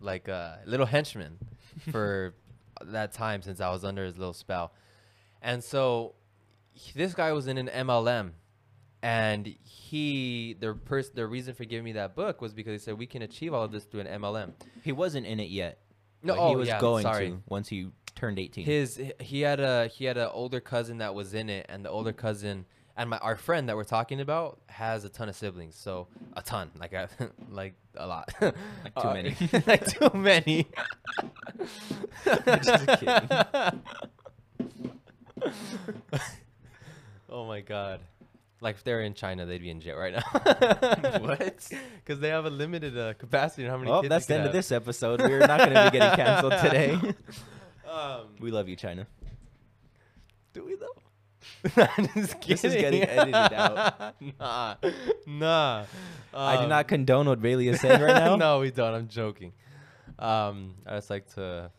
like uh little henchman for *laughs* that time since I was under his little spell. And so he- this guy was in an MLM and he the person the reason for giving me that book was because he said we can achieve all of this through an MLM. He wasn't in it yet. No, but he oh, was yeah, going sorry. to once he turned 18. His he had a he had an older cousin that was in it, and the older cousin and my our friend that we're talking about has a ton of siblings. So a ton, like a, *laughs* like a lot, *laughs* Like too Uh, many. *laughs* like too many. Just kidding. oh my god. Like if they're in China, they'd be in jail right now. What? Because they have a limited uh, capacity on how many well, that's the end of this episode. We're not going to be getting canceled today. Um, we love you, China. Do we though? *laughs* This is getting edited out. *laughs* nah, nah. I do Um, not condone what Bailey is saying right now. *laughs* no, we don't. I'm joking. Um, I just like to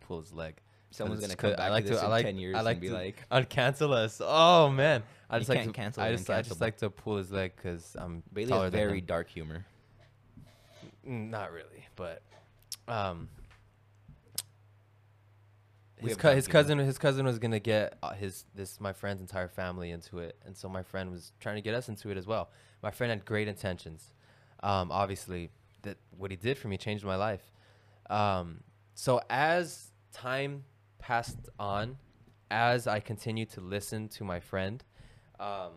pull his leg. Someone's It's gonna come 'cause back I like to this in like, 10 years I like and be to like, uncancel us. Oh man, I You just like can't to, cancel I the just I just uncancelable. like to pull his leg because I'm Bailey taller has than very him. dark humor. Mm, Not really, but um, his, dark his cousin his cousin was gonna get uh, his this my friend's entire family into it, and so my friend was trying to get us into it as well. My friend had great intentions. Um, obviously, that what he did for me changed my life. Um, so as time passed on, as I continued to listen to my friend, um,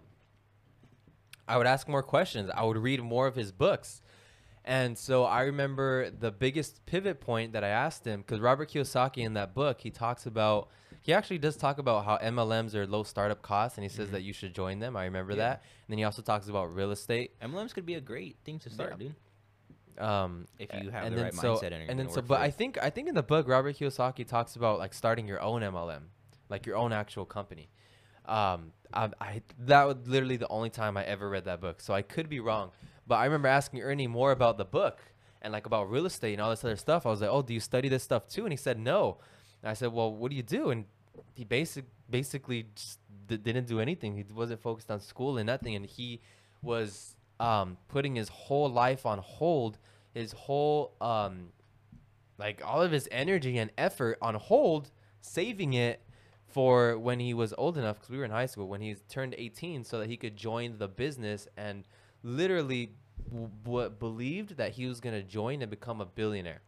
I would ask more questions. I would read more of his books. And so I remember the biggest pivot point that I asked him because Robert Kiyosaki in that book he talks about he actually does talk about how MLMs are low startup costs and he says Mhm. that you should join them. I remember Yeah. that. And then he also talks about real estate. MLMs could be a great thing to start, Yeah. dude. Um, If you have and the then right so, mindset and and then so, but I think I think in the book Robert Kiyosaki talks about like starting your own MLM, like your own actual company. Um, I, I that was literally the only time I ever read that book, so I could be wrong. But I remember asking Ernie more about the book and like about real estate and all this other stuff. I was like, "Oh, do you study this stuff too?" And he said, "No." And I said, "Well, what do you do?" And he basic basically just d- didn't do anything. He wasn't focused on school and nothing, and he was um, putting his whole life on hold, his whole um, like all of his energy and effort on hold, saving it for when he was old enough because we were in high school when he turned 18 so that he could join the business and literally w- believed that he was going to join and become a billionaire.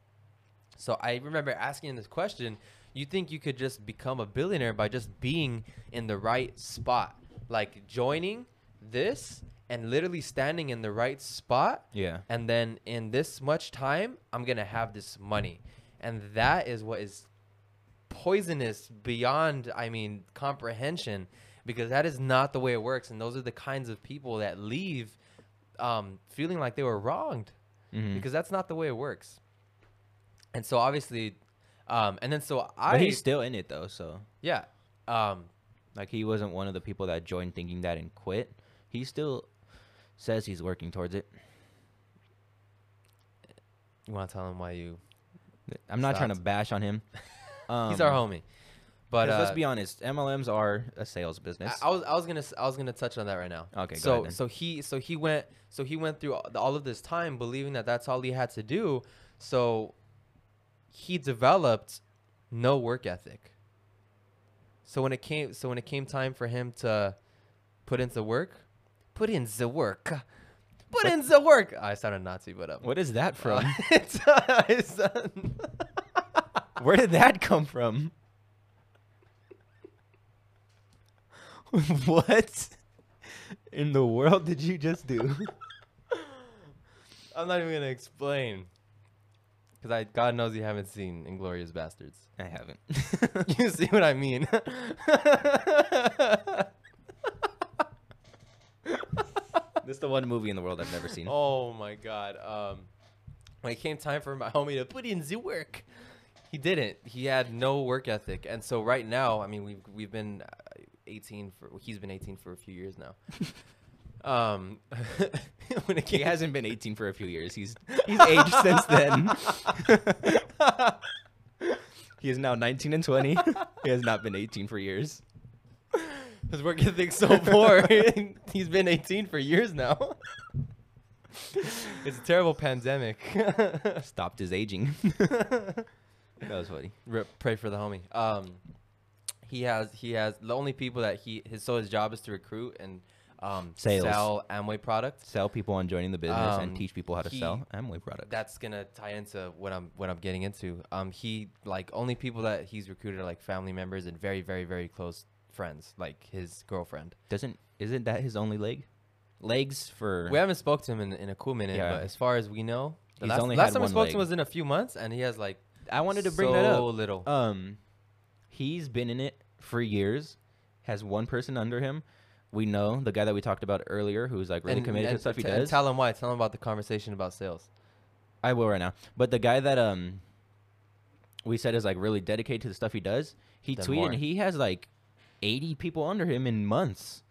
So i remember asking him this question you think you could just become a billionaire by just being in the right spot? Like joining this and literally standing in the right spot Yeah. and then in this much time i'm gonna have this money. And that is what is poisonous beyond i mean comprehension because that is not the way it works. And those are the kinds of people that leave um, feeling like they were wronged Mhm. because that's not the way it works and so obviously um, and then so i but he's still in it though, so yeah um, like he wasn't one of the people that joined thinking that and quit. He still says he's working towards it. you want to tell him why you I'm not trying to bash on him. *laughs* Um, he's our homie but uh, let's be honest, MLMs are a sales business. I, I was I was gonna I was gonna touch on that right now. Okay, go So so he so he went so he went through all, of this time believing that that's all he had to do. So he developed no work ethic. So when it came so when it came time for him to put into work, put in the work, put in the work. I sounded a Nazi, but um, what is that from? uh, *laughs* it's, uh, it's, uh, *laughs* Where did that come from? *laughs* what in the world did you just do? *laughs* I'm not even gonna explain. Cause I, God knows you haven't seen Inglourious Basterds. I haven't. *laughs* you see what I mean? this is the one movie in the world I've never seen. oh my God. Um, when it came time for my homie to put in the work, he didn't. He had no work ethic, and so right now, I mean, we've we've been 18 for. He's been 18 for a few years now. *laughs* um, *laughs* when it He hasn't been 18 for a few years. He's he's *laughs* aged since then. he is now 19 and 20. he has not been 18 for years. His work ethic's so poor. He's been 18 for years now. it's a terrible pandemic. Stopped his aging. that was funny. Rip, pray for the homie. Um, he has he has the only people that he his so his job is to recruit and um Sales. sell Amway products. Sell people on joining the business Um, and teach people how to he- sell Amway products. That's gonna tie into what I'm what I'm getting into. Um, he like only people that he's recruited are like family members and very very very close friends, like his girlfriend. Doesn't isn't that his only leg? Legs for We haven't spoke to him in, in a cool minute, Yeah. but as far as we know, the He's last, only last had time we one spoke to him was in a few months, and he has like I wanted to bring that so up. little. Um, he's been in it for years. Has one person under him. We know the guy that we talked about earlier, who's like really committed to the stuff he t- and does. tell him why. Tell him about the conversation about sales. I will right now. But the guy that um we said is like really dedicated to the stuff he does, he Done tweeted more. and he has like 80 people under him in months.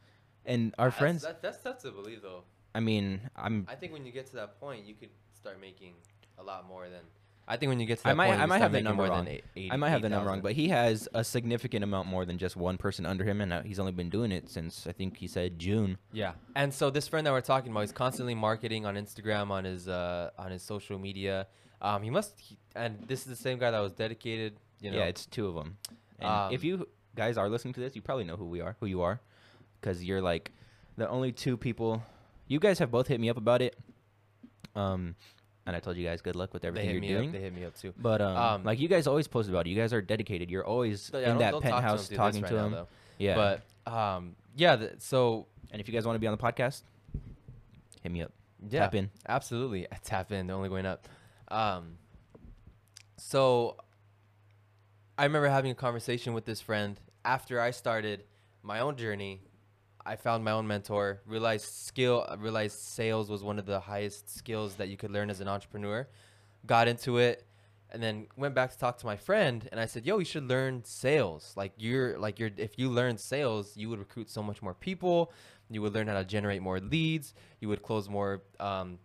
And our friends, That's, that's tough to believe, though. I mean, I'm I think when you get to that point, you could start making a lot more than. I think when you get to that I might point, I might have the number wrong. than eight- 80 I might have the number wrong, but he has a significant amount more than just one person under him, and uh, he's only been doing it since I think he said June. Yeah, and so this friend that we're talking about, he's constantly marketing on Instagram, on his uh, on his social media. Um, he must, he, and this is the same guy that was dedicated. You know, Yeah, it's two of them. And if Um, you guys are listening to this, you probably know who we are, who you are, because you're like the only two people. You guys have both hit me up about it. Um, and I told you guys good luck with everything you're doing. up. They hit me up too. But um, Um, like you guys always post about it. You guys are dedicated. You're always yeah, in that don't talk to penthouse talking right to though. Yeah. But um, yeah. So and if you guys want to be on the podcast, hit me up. yeah, Tap in. Absolutely, I *laughs* tap in. They're only going up. Um, so I remember having a conversation with this friend after I started my own journey. I found my own mentor. Realized skill. Realized sales was one of the highest skills that you could learn as an entrepreneur. Got into it, and then went back to talk to my friend. And I said, "Yo, you should learn sales. Like you're like you're. If you learn sales, you would recruit so much more people. You would learn how to generate more leads. You would close more um,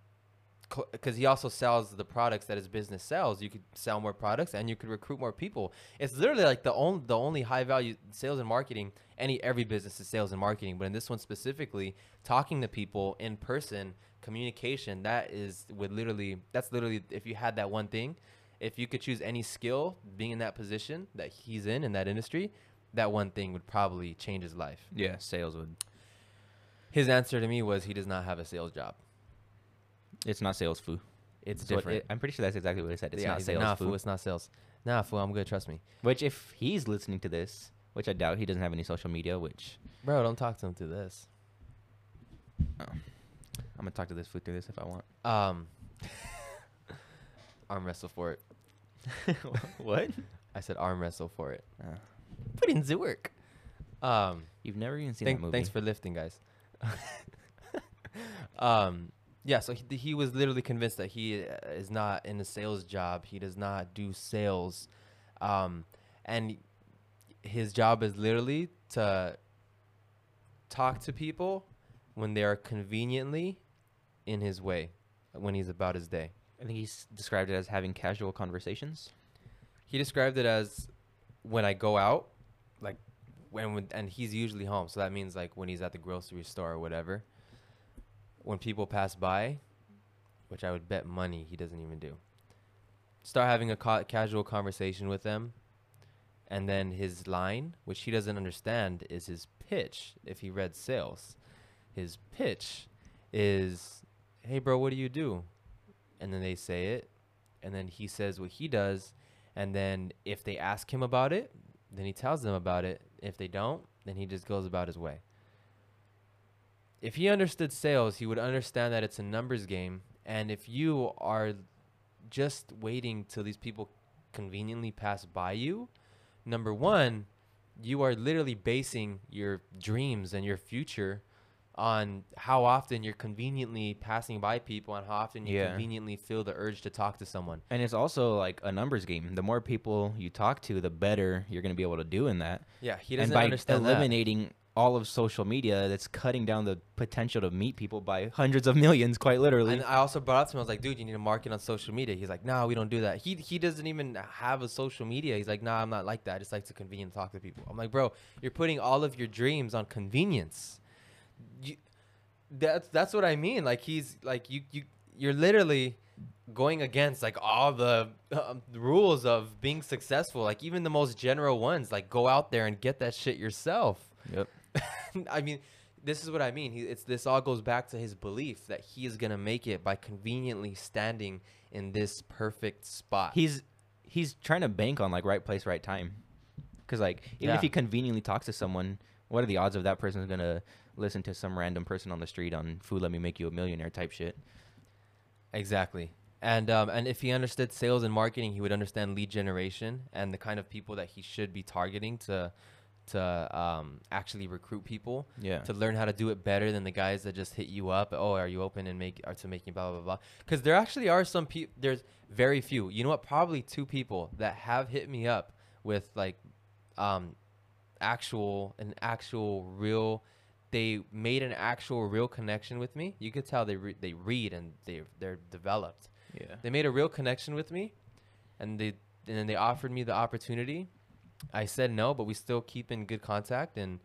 because he also sells the products that his business sells. You could sell more products and you could recruit more people. It's literally like the only the only high value sales and marketing. Any every business is sales and marketing, but in this one specifically, talking to people in person, communication. That is would literally that's literally if you had that one thing, if you could choose any skill, being in that position that he's in in that industry, that one thing would probably change his life. Yeah, sales would. His answer to me was he does not have a sales job. It's not sales foo. It's That's different. it- I'm pretty sure that's exactly what he said. It's Yeah, not sales nah, foo. fool, it's not sales. Nah, fool, I'm good. Trust me, Which, if he's listening to this, which I doubt he doesn't have any social media, which bro. Don't talk to him through this. I'm gonna talk to this fool through this if I want. Um, *laughs* arm wrestle for it. *laughs* what? I said arm wrestle for it. Uh, Put in the work. Um, you've never even seen thank- that movie. thanks for lifting, guys. *laughs* um, yeah. So he, he was literally convinced that he uh, is not in a sales job. He does not do sales, um, and his job is literally to talk to people when they are conveniently in his way when he's about his day. I think he's described it as having casual conversations. He described it as when I go out, like when, when and he's usually home, so that means like when he's at the grocery store or whatever. When people pass by, which I would bet money he doesn't even do. Start having a ca- casual conversation with them, and then his line, which he doesn't understand, is his pitch. If he read sales, his pitch is, "Hey, bro, what do you do?" And then they say it, and then he says what he does, and then if they ask him about it, then he tells them about it. If they don't, then he just goes about his way. If he understood sales, he would understand that it's a numbers game. And if you are just waiting till these people conveniently pass by you, number one, you are literally basing your dreams and your future on how often you're conveniently passing by people and how often you Yeah. conveniently feel the urge to talk to someone. And it's also like a numbers game. The more people you talk to, the better you're gonna be able to do in that. Yeah, he doesn't by understand that. eliminating all of social media, that's cutting down the potential to meet people by hundreds of millions, quite literally. And I also brought up to him, I was like, dude, you need to market on social media. He's like, nah, we don't do that. He he doesn't even have a social media. He's like, nah, I'm not like that. I just like to convenient talk to people. I'm like, bro, you're putting all of your dreams on convenience. You, that's that's what I mean. Like he's like you you you're literally going against like all the um, rules of being successful. Like even the most general ones. Like go out there and get that shit yourself. yep. *laughs* I mean, this is what I mean. He, it's this all goes back to his belief that he is gonna make it by conveniently standing in this perfect spot. He's he's trying to bank on like right place, right time. Cause like even Yeah. if he conveniently talks to someone, what are the odds of that person is gonna listen to some random person on the street on "Food, let me make you a millionaire" type shit? exactly. And um, and if he understood sales and marketing, he would understand lead generation and the kind of people that he should be targeting to to um, actually recruit people. Yeah. to learn how to do it better than the guys that just hit you up. Oh, are you open and make are to making blah blah blah? Because there actually are some people. There's very few. You know what? Probably two people that have hit me up with like, um, actual an actual real. They made an actual real connection with me. You could tell they re- they read and they they're developed. Yeah. They made a real connection with me, and they and then they offered me the opportunity. I said no, but we still keep in good contact. And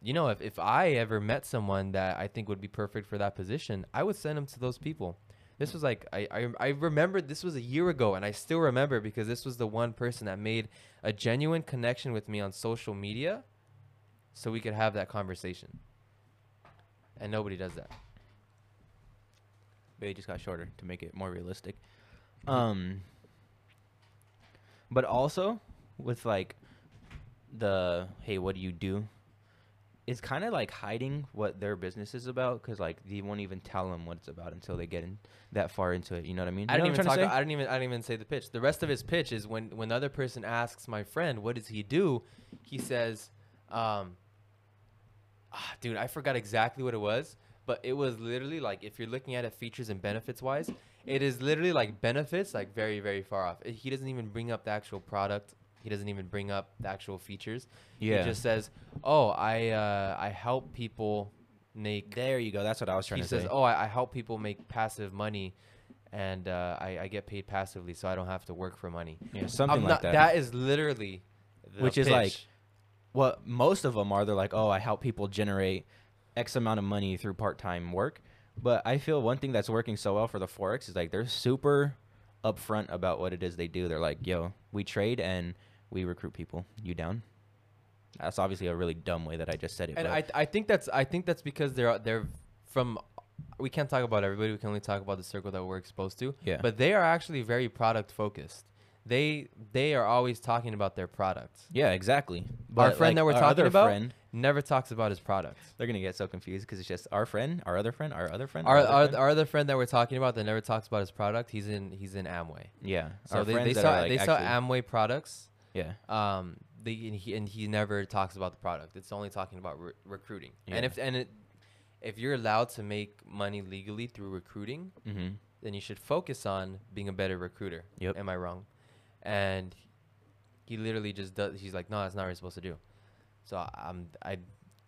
you know, if if I ever met someone that I think would be perfect for that position, I would send them to those people. This was like I, I I remember this was a year ago, and I still remember because this was the one person that made a genuine connection with me on social media, so we could have that conversation. And nobody does that. But it just got shorter to make it more realistic. Um, but also with like the hey, what do you do? It's kind of like hiding what their business is about because like they won't even tell them what it's about until they get in that far into it. You know what I mean? I didn't even talk. I didn't even. I didn't even say the pitch. The rest of his pitch is when when the other person asks my friend, "What does he do?" He says, um, ah, "Dude, I forgot exactly what it was, but it was literally like if you're looking at it features and benefits wise, it is literally like benefits like very very far off. He doesn't even bring up the actual product. He doesn't even bring up the actual features. Yeah. He just says, "Oh, I uh, I help people make There you go. That's what I was trying to say. he to says, say. "Oh, I, I help people make passive money, and uh, I, I get paid passively, so I don't have to work for money." yeah, something I'm like not- that. That is literally, the Which is like- what most of them are they're like oh i help people generate x amount of money through part-time work but i feel one thing that's working so well for the forex is like they're super upfront about what it is they do they're like yo we trade and we recruit people you down that's obviously a really dumb way that i just said it and I I think that's I think that's because they're they're from. We can't talk about everybody. We can only talk about the circle that we're exposed to. yeah But they are actually very product focused. They they are always talking about their products. yeah exactly Our But, friend that we're talking other about, friend, Never talks about his products. they're gonna get so confused because it's just our friend our other friend our other friend Our, other our, friend. our other friend that we're talking about that never talks about his product, he's in he's in Amway. yeah So our they, they are, like, they actually- Amway products. Yeah Um, they and he, and he never talks about the product. It's only talking about re- recruiting. And if and it, if you're allowed to make money legally through recruiting, mm-hmm then you should focus on being a better recruiter. Yep. Am I wrong? And he literally just does. He's like, no, that's not what you're supposed to do. So I- I'm I,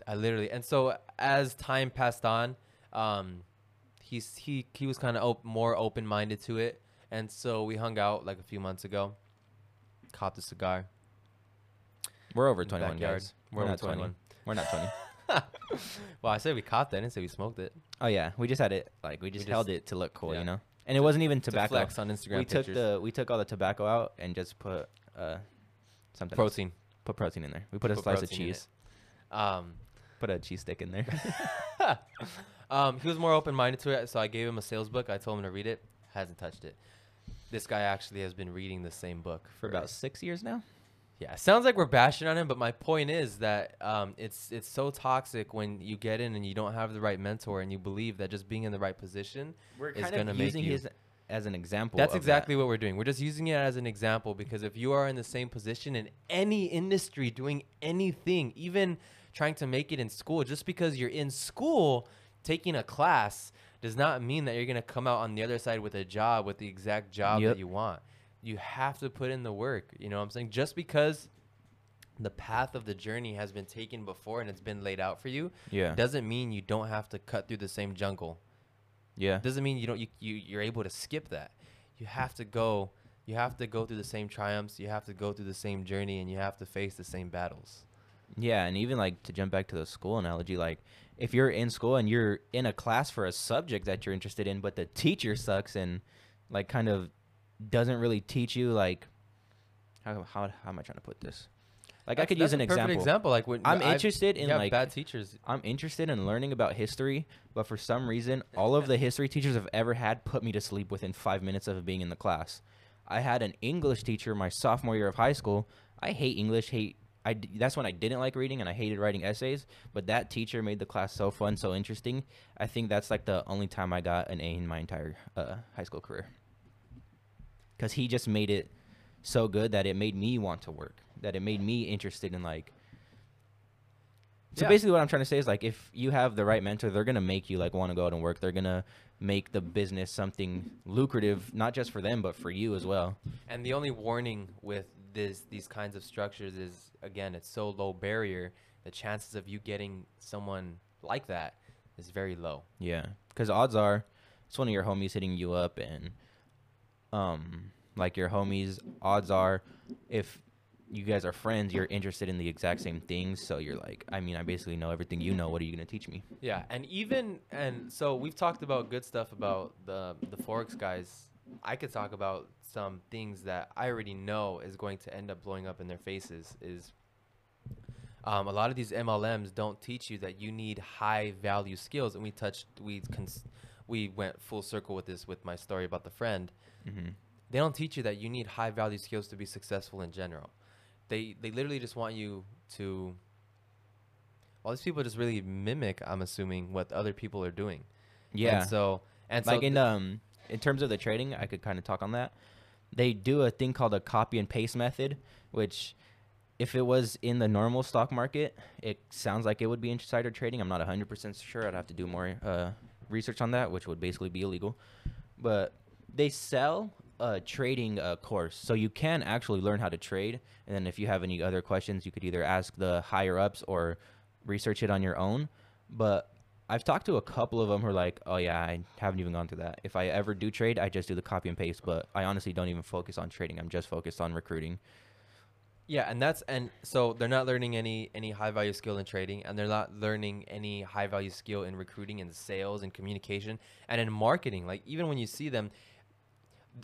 I literally and so as time passed on, um, he's he he was kind of op- more open minded to it, and so we hung out like a few months ago. Copped a cigar. we're over 21 backyard. guys We're, we're over not 20 21. we're not 20 *laughs* *laughs* well, I said we copped it. I didn't say we smoked it. Oh yeah, we just had it like we just held just- it to look cool, yeah. you know. And it wasn't even To tobacco. flex on Instagram we took the we took all the tobacco out and just put uh something else. protein. Put protein in there. We put a slice of protein in it. cheese. Um, Put a cheese stick in there. *laughs* um, he was more open minded to it, so I gave him a sales book. I told him to read it. Hasn't touched it. This guy actually has been reading the same book For about six years now. Yeah, sounds like we're bashing on him, but my point is that um, it's it's so toxic when you get in and you don't have the right mentor and you believe that just being in the right position. We're Is kind gonna of make using you- his as an example. That's exactly that. what we're doing. We're just using it as an example because if you are in the same position in any industry doing anything, even trying to make it in school, just because you're in school taking a class does not mean that you're going to come out on the other side with a job with the exact job Yep. that you want. You have to put in the work, you know what I'm saying? Just because the path of the journey has been taken before and it's been laid out for you Yeah. doesn't mean you don't have to cut through the same jungle yeah. doesn't mean you don't you, you you're able to skip that you have to go you have to go through the same triumphs you have to go through the same journey and you have to face the same battles Yeah, and even like to jump back to the school analogy, like if you're in school and you're in a class for a subject that you're interested in, but the teacher sucks and like kind of doesn't really teach you like how how, how am I trying to put this? Like I could use an example. example like when I'm I've- interested in like bad teachers I'm interested in learning about history, but for some reason, all of the history teachers I've ever had put me to sleep within five minutes of being in the class. I had an English teacher my sophomore year of high school. I hate English. Hate I. That's when I didn't like reading and I hated writing essays. But that teacher made the class so fun, so interesting. I think that's like the only time I got an A in my entire uh, high school career. Because he just made it so good that it made me want to work. That it made me interested in like so Yeah. basically, what I'm trying to say is like, if you have the right mentor, they're gonna make you like want to go out and work. They're gonna make the business something lucrative, not just for them but for you as well. and the only warning with this these kinds of structures is again it's so low barrier the chances of you getting someone like that is very low Yeah, because odds are, it's one of your homies hitting you up, and um, like your homies, odds are, if you guys are friends, you're interested in the exact same things. So you're like, I mean, I basically know everything you know. What are you gonna teach me? Yeah, and even and so we've talked about good stuff about the the forex guys. I could talk about some things that I already know is going to end up blowing up in their faces. Is um, a lot of these MLMs don't teach you that you need high value skills, and we touched we cons- we went full circle with this with my story about the friend. Mm-hmm. They don't teach you that you need high value skills to be successful in general. They they literally just want you to. All these people just really mimic. I'm assuming what other people are doing. Yeah. And so and like so in th- um in terms of the trading, I could kind of talk on that. They do a thing called a copy and paste method, which if it was in the normal stock market, it sounds like it would be insider trading. I'm not 100% sure. I'd have to do more uh, research on that, which would basically be illegal. But they sell a trading uh, course, so you can actually learn how to trade. And then if you have any other questions, you could either ask the higher ups or research it on your own. But I've talked to a couple of them who are like, "Oh yeah, I haven't even gone through that. If I ever do trade, I just do the copy and paste. But I honestly don't even focus on trading. I'm just focused on recruiting." yeah, and that's and so they're not learning any any high value skill in trading, and they're not learning any high value skill in recruiting and sales and communication and in marketing. Like even when you see them,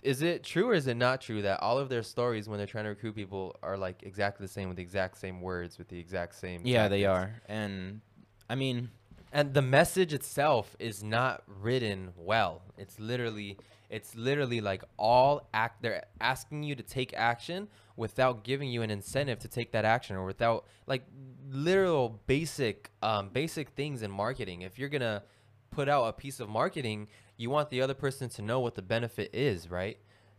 is it true or is it not true that all of their stories when they're trying to recruit people are like exactly the same with the exact same words with the exact same? Yeah, they are, and I mean, and the message itself is not written well. It's literally it's literally like all act they're asking you to take action without giving you an incentive to take that action or without like literal basic um, basic things in marketing. If you're gonna put out a piece of marketing you want the other person to know what the benefit is right?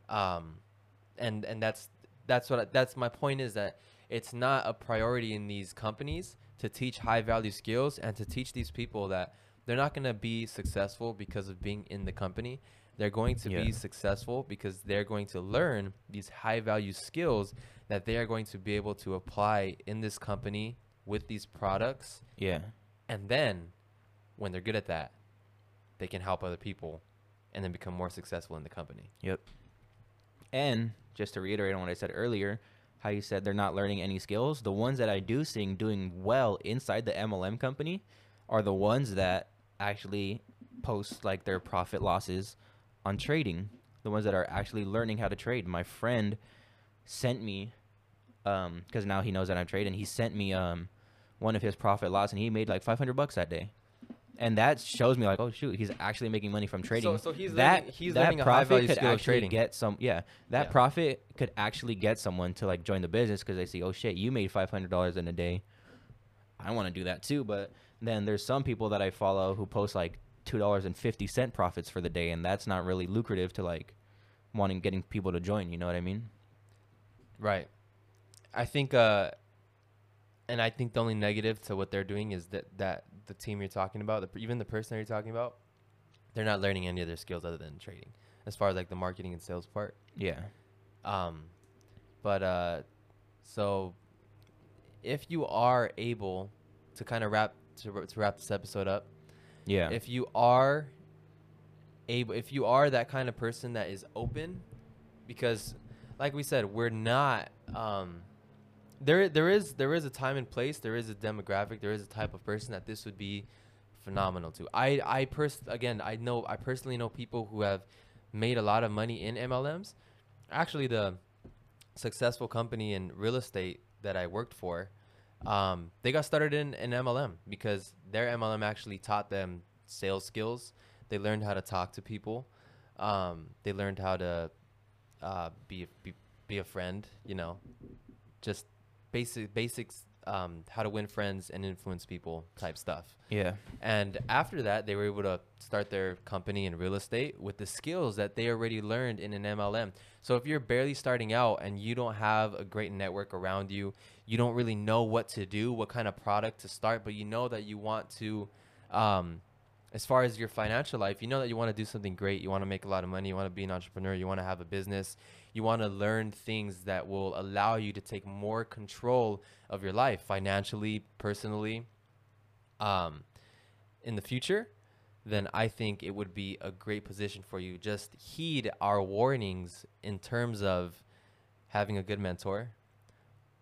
Um, and and that's that's what I, that's my point is that it's not a priority in these companies to teach high value skills and to teach these people that they're not going to be successful because of being in the company they're going to Yeah. be successful because they're going to learn these high value skills that they are going to be able to apply in this company with these products yeah, and then when they're good at that they can help other people and then become more successful in the company yep. And just to reiterate on what I said earlier, how you said they're not learning any skills. The ones that I do seeing doing well inside the MLM company are the ones that actually post like their profit losses on trading. The ones that are actually learning how to trade. My friend sent me, um, because now he knows that I'm trading. He sent me um, one of his profit loss, and he made like 500 bucks that day. And that shows me like, oh shoot, he's actually making money from trading. so he's that learning- he's that learning a profit could actually trading. get some. Yeah, that Yeah. profit could actually get someone to like join the business because they see, oh shit, you made 500 dollars in a day. I want to do that too. But then there's some people that I follow who post like two dollars and fifty cent profits for the day, and that's not really lucrative to like wanting getting people to join. You know what I mean? Right. I think uh and I think the only negative to what they're doing is that that the team you're talking about, the, even the person that you're talking about, they're not learning any other skills other than trading as far as like the marketing and sales part. Yeah. Um but uh so if you are able to kind of wrap to, to wrap this episode up, Yeah. if you are able if you are that kind of person that is open because like we said we're not um there there is there is a time and place there is a demographic there is a type of person that this would be phenomenal to i i pers- again i know i personally know people who have made a lot of money in mlms actually the successful company in real estate that i worked for um, they got started in an MLM because their MLM actually taught them sales skills. They learned how to talk to people. Um, they learned how to uh, be, be be a friend. You know, just basic basics. Um, how to win friends and influence people type stuff. yeah. And after that, they were able to start their company in real estate with the skills that they already learned in an MLM. So if you're barely starting out and you don't have a great network around you, you don't really know what to do, what kind of product to start, but you know that you want to, um, as far as your financial life, you know that you want to do something great. You want to make a lot of money. You want to be an entrepreneur. You want to have a business. You want to learn things that will allow you to take more control of your life financially, personally, um, in the future, then I think it would be a great position for you. Just heed our warnings in terms of having a good mentor,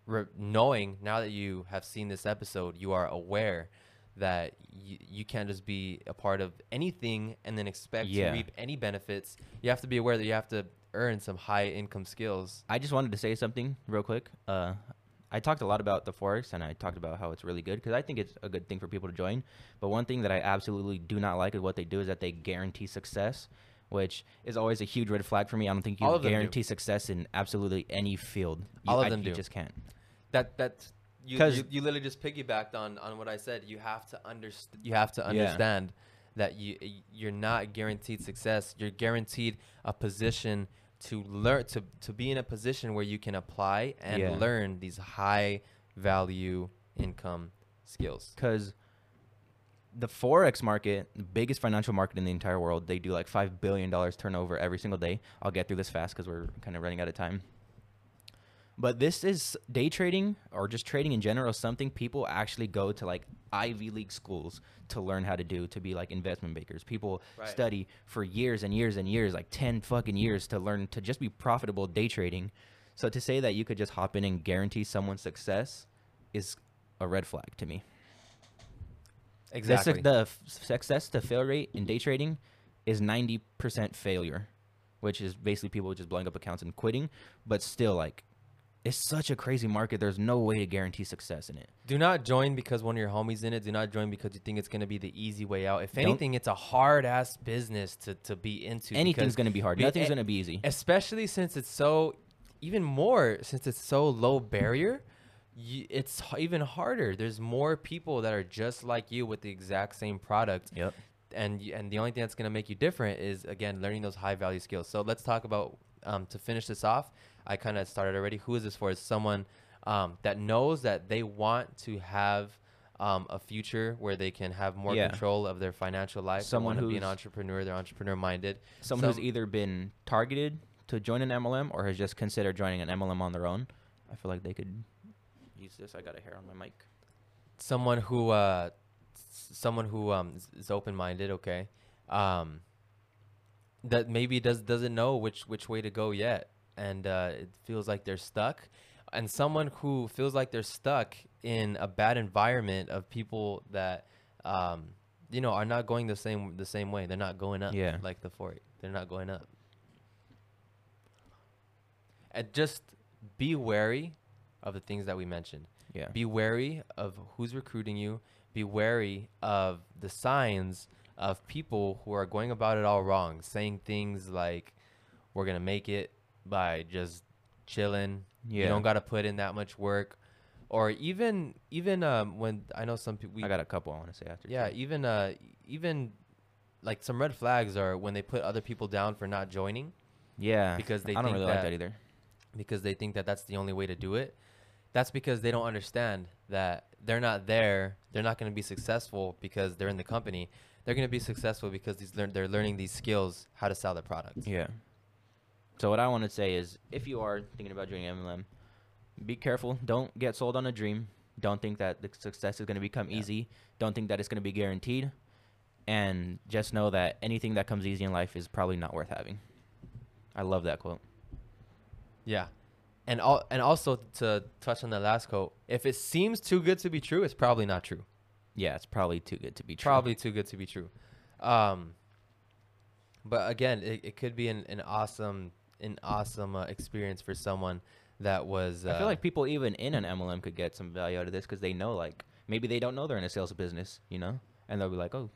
re- knowing now that you have seen this episode, you are aware that you, you can't just be a part of anything and then expect Yeah. to reap any benefits. You have to be aware that you have to earn some high income skills. I just wanted to say something real quick. Uh, I talked a lot about the forex and I talked about how it's really good because I think it's a good thing for people to join. But one thing that I absolutely do not like is what they do is that they guarantee success, which is always a huge red flag for me. I don't think you All of them do. guarantee success in absolutely any field. You, All of I- them you do. just can't. That that's you, you you literally just piggybacked on on what I said. You have to understand. You have to Yeah. understand that you you're not guaranteed success. You're guaranteed a position to learn to to be in a position where you can apply and Yeah. learn these high value income skills. because the forex market, the biggest financial market in the entire world, they do like five billion dollars turnover every single day. I'll get through this fast because we're kind of running out of time. But this is day trading or just trading in general. Something people actually go to like Ivy League schools to learn how to do to be like investment bankers. People Right. study for years and years and years, like ten fucking years, to learn to just be profitable day trading. So to say that you could just hop in and guarantee someone success is a red flag to me. Exactly. The, success to fail rate in day trading is 90% failure, which is basically people just blowing up accounts and quitting. But still, like, it's such a crazy market. There's no way to guarantee success in it. Do not join because one of your homies in it. Do not join because you think it's gonna be the easy way out. If Don't- anything, it's a hard ass business to to be into. Anything's going to be hard. be- Nothing's going to be easy. especially since it's so even more since it's so low barrier you, it's even harder there's more people that are just like you with the exact same product Yep. and and the only thing that's going to make you different is again learning those high value skills so let's talk about um, to finish this off i kind of started already who is this for is someone um, that knows that they want to have um, a future where they can have more Yeah. control of their financial life Someone want be an entrepreneur they're entrepreneur minded Someone who's either been targeted to join an MLM or has just considered joining an MLM on their own. I feel like they could use this. I got a hair on my mic. someone who uh someone who um is- is open-minded okay um that maybe does doesn't know which which way to go yet and uh it feels like they're stuck and someone who feels like they're stuck in a bad environment of people that um you know are not going the same the same way they're not going up Yeah. like the fort they're not going up and just be wary of the things that we mentioned Yeah. be wary of who's recruiting you. Be wary of the signs of people who are going about it all wrong, saying things like, "We're gonna make it by just chilling. You don't got to put in that much work." Or even even um, when I know some people, I got a couple I want to say after. yeah, too. even uh, even like some red flags are when they put other people down for not joining Yeah. because they I don't really that like that either. because they think that that's the only way to do it. That's because they don't understand that they're not there. They're not going to be successful because they're in the company. They're going to be successful because these learn, they're learning these skills how to sell their products. Yeah. So what I want to say is, if you are thinking about joining MLM, be careful. Don't get sold on a dream. Don't think that the success is going to become Yeah. easy. Don't think that it's going to be guaranteed. And just know that anything that comes easy in life is probably not worth having. I love that quote. Yeah. And all, and also to touch on the last quote, if it seems too good to be true, it's probably not true. Yeah, it's probably too good to be true. Probably too good to be true. Um, but again, it, it could be an, an awesome an awesome uh, experience for someone that was. Uh, I feel like people even in an MLM could get some value out of this because they know, like, maybe they don't know they're in a sales business, you know, and they'll be like, oh.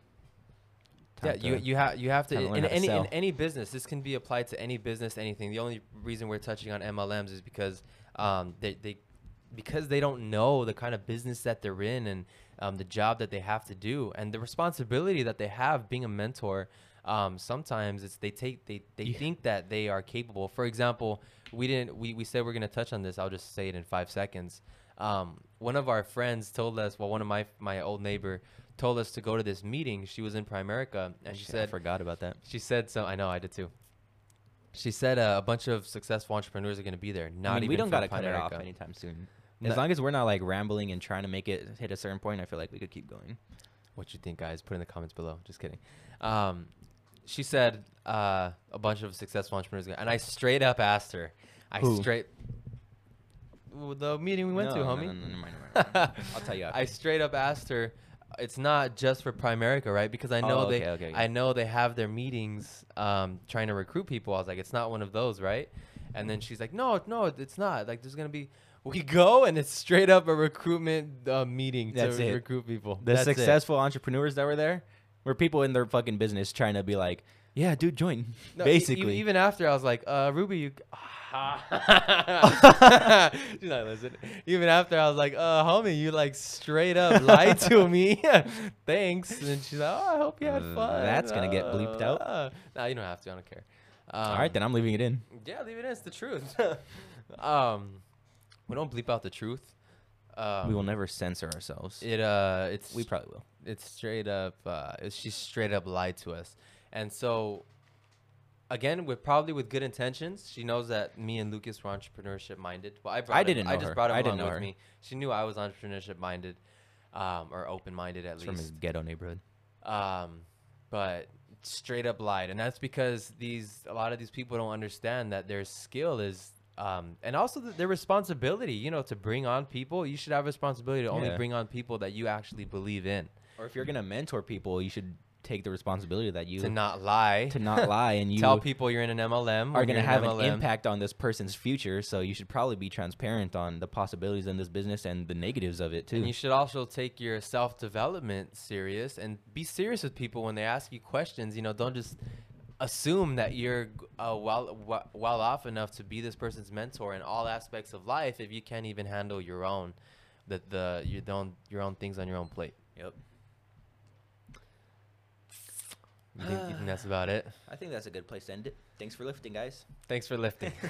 Yeah, you you have you have to in how to any in any business. This can be applied to any business, anything. The only reason we're touching on MLMs is because um they they because they don't know the kind of business that they're in and um, the job that they have to do and the responsibility that they have being a mentor. Um, sometimes it's they take they they Yeah. think that they are capable. For example, we didn't we we said we're gonna touch on this. I'll just say it in five seconds. Um, one of our friends told us, well, one of my my old neighbor told us to go to this meeting. She was in Primerica, and she Shit, I forgot about that. she said so. I know I did too. She said uh, a bunch of successful entrepreneurs are going to be there. Not I mean, even we don't got gotta cut it off anytime soon. As No- long as we're not like rambling and trying to make it hit a certain point, I feel like we could keep going. what you think, guys. Put in the comments below. Just kidding. Um, she said uh, a bunch of successful entrepreneurs, and I straight up asked her. I Who? straight the meeting we went No, to, no, homie. no, no, never mind, never mind. I'll tell you *laughs* I straight up asked her. It's not just for Primerica, right? Because I know Oh, they, okay, okay, okay. I know they have their meetings, um, trying to recruit people. I was like, it's not one of those, right? And then she's like, no, no, it's not. Like, there's gonna be. We *laughs* go and it's straight up a recruitment uh, meeting That's to it. recruit people. The That's it. successful entrepreneurs that were there were people in their fucking business trying to be like, yeah, dude, join. No, e- e- Basically. even after I was like, uh, Ruby, you. *laughs* She's not listening. Even after I was like, uh, homie, you like straight up lied to me. *laughs* Thanks. And she's like, oh, I hope you had Uh, fun. that's gonna get bleeped out. Uh, no, you don't have to. I don't care. Um, All right, then I'm leaving it in. Yeah, leave it in. It's the truth. *laughs* um, we don't bleep out the truth. Um, we will never censor ourselves. It uh, it's we probably will. It's straight up uh it's, she straight up lied to us and so again with probably with good intentions she knows that me and lucas were entrepreneurship minded well i brought I him- didn't i just her. brought him I didn't know with her. me she knew i was entrepreneurship minded um or open minded at It's from his ghetto neighborhood. um but straight up lied and that's because these a lot of these people don't understand that their skill is um and also th- their responsibility you know to bring on people you should have responsibility to only Yeah. bring on people that you actually believe in Or if you're gonna mentor people, you should take the responsibility that you to not lie to not lie and *laughs* you tell people you're in an MLM. are going to have an impact on this person's future. So you should probably be transparent on the possibilities in this business and the negatives of it too. And you should also take your self development serious and be serious with people when they ask you questions. You know, don't just assume that you're uh, well well off enough to be this person's mentor in all aspects of life if you can't even handle your own the the you don't your own things on your own plate. yep. You think, you think that's about it? *sighs* I think that's a good place to end it. Thanks for lifting, guys. Thanks for lifting. *laughs*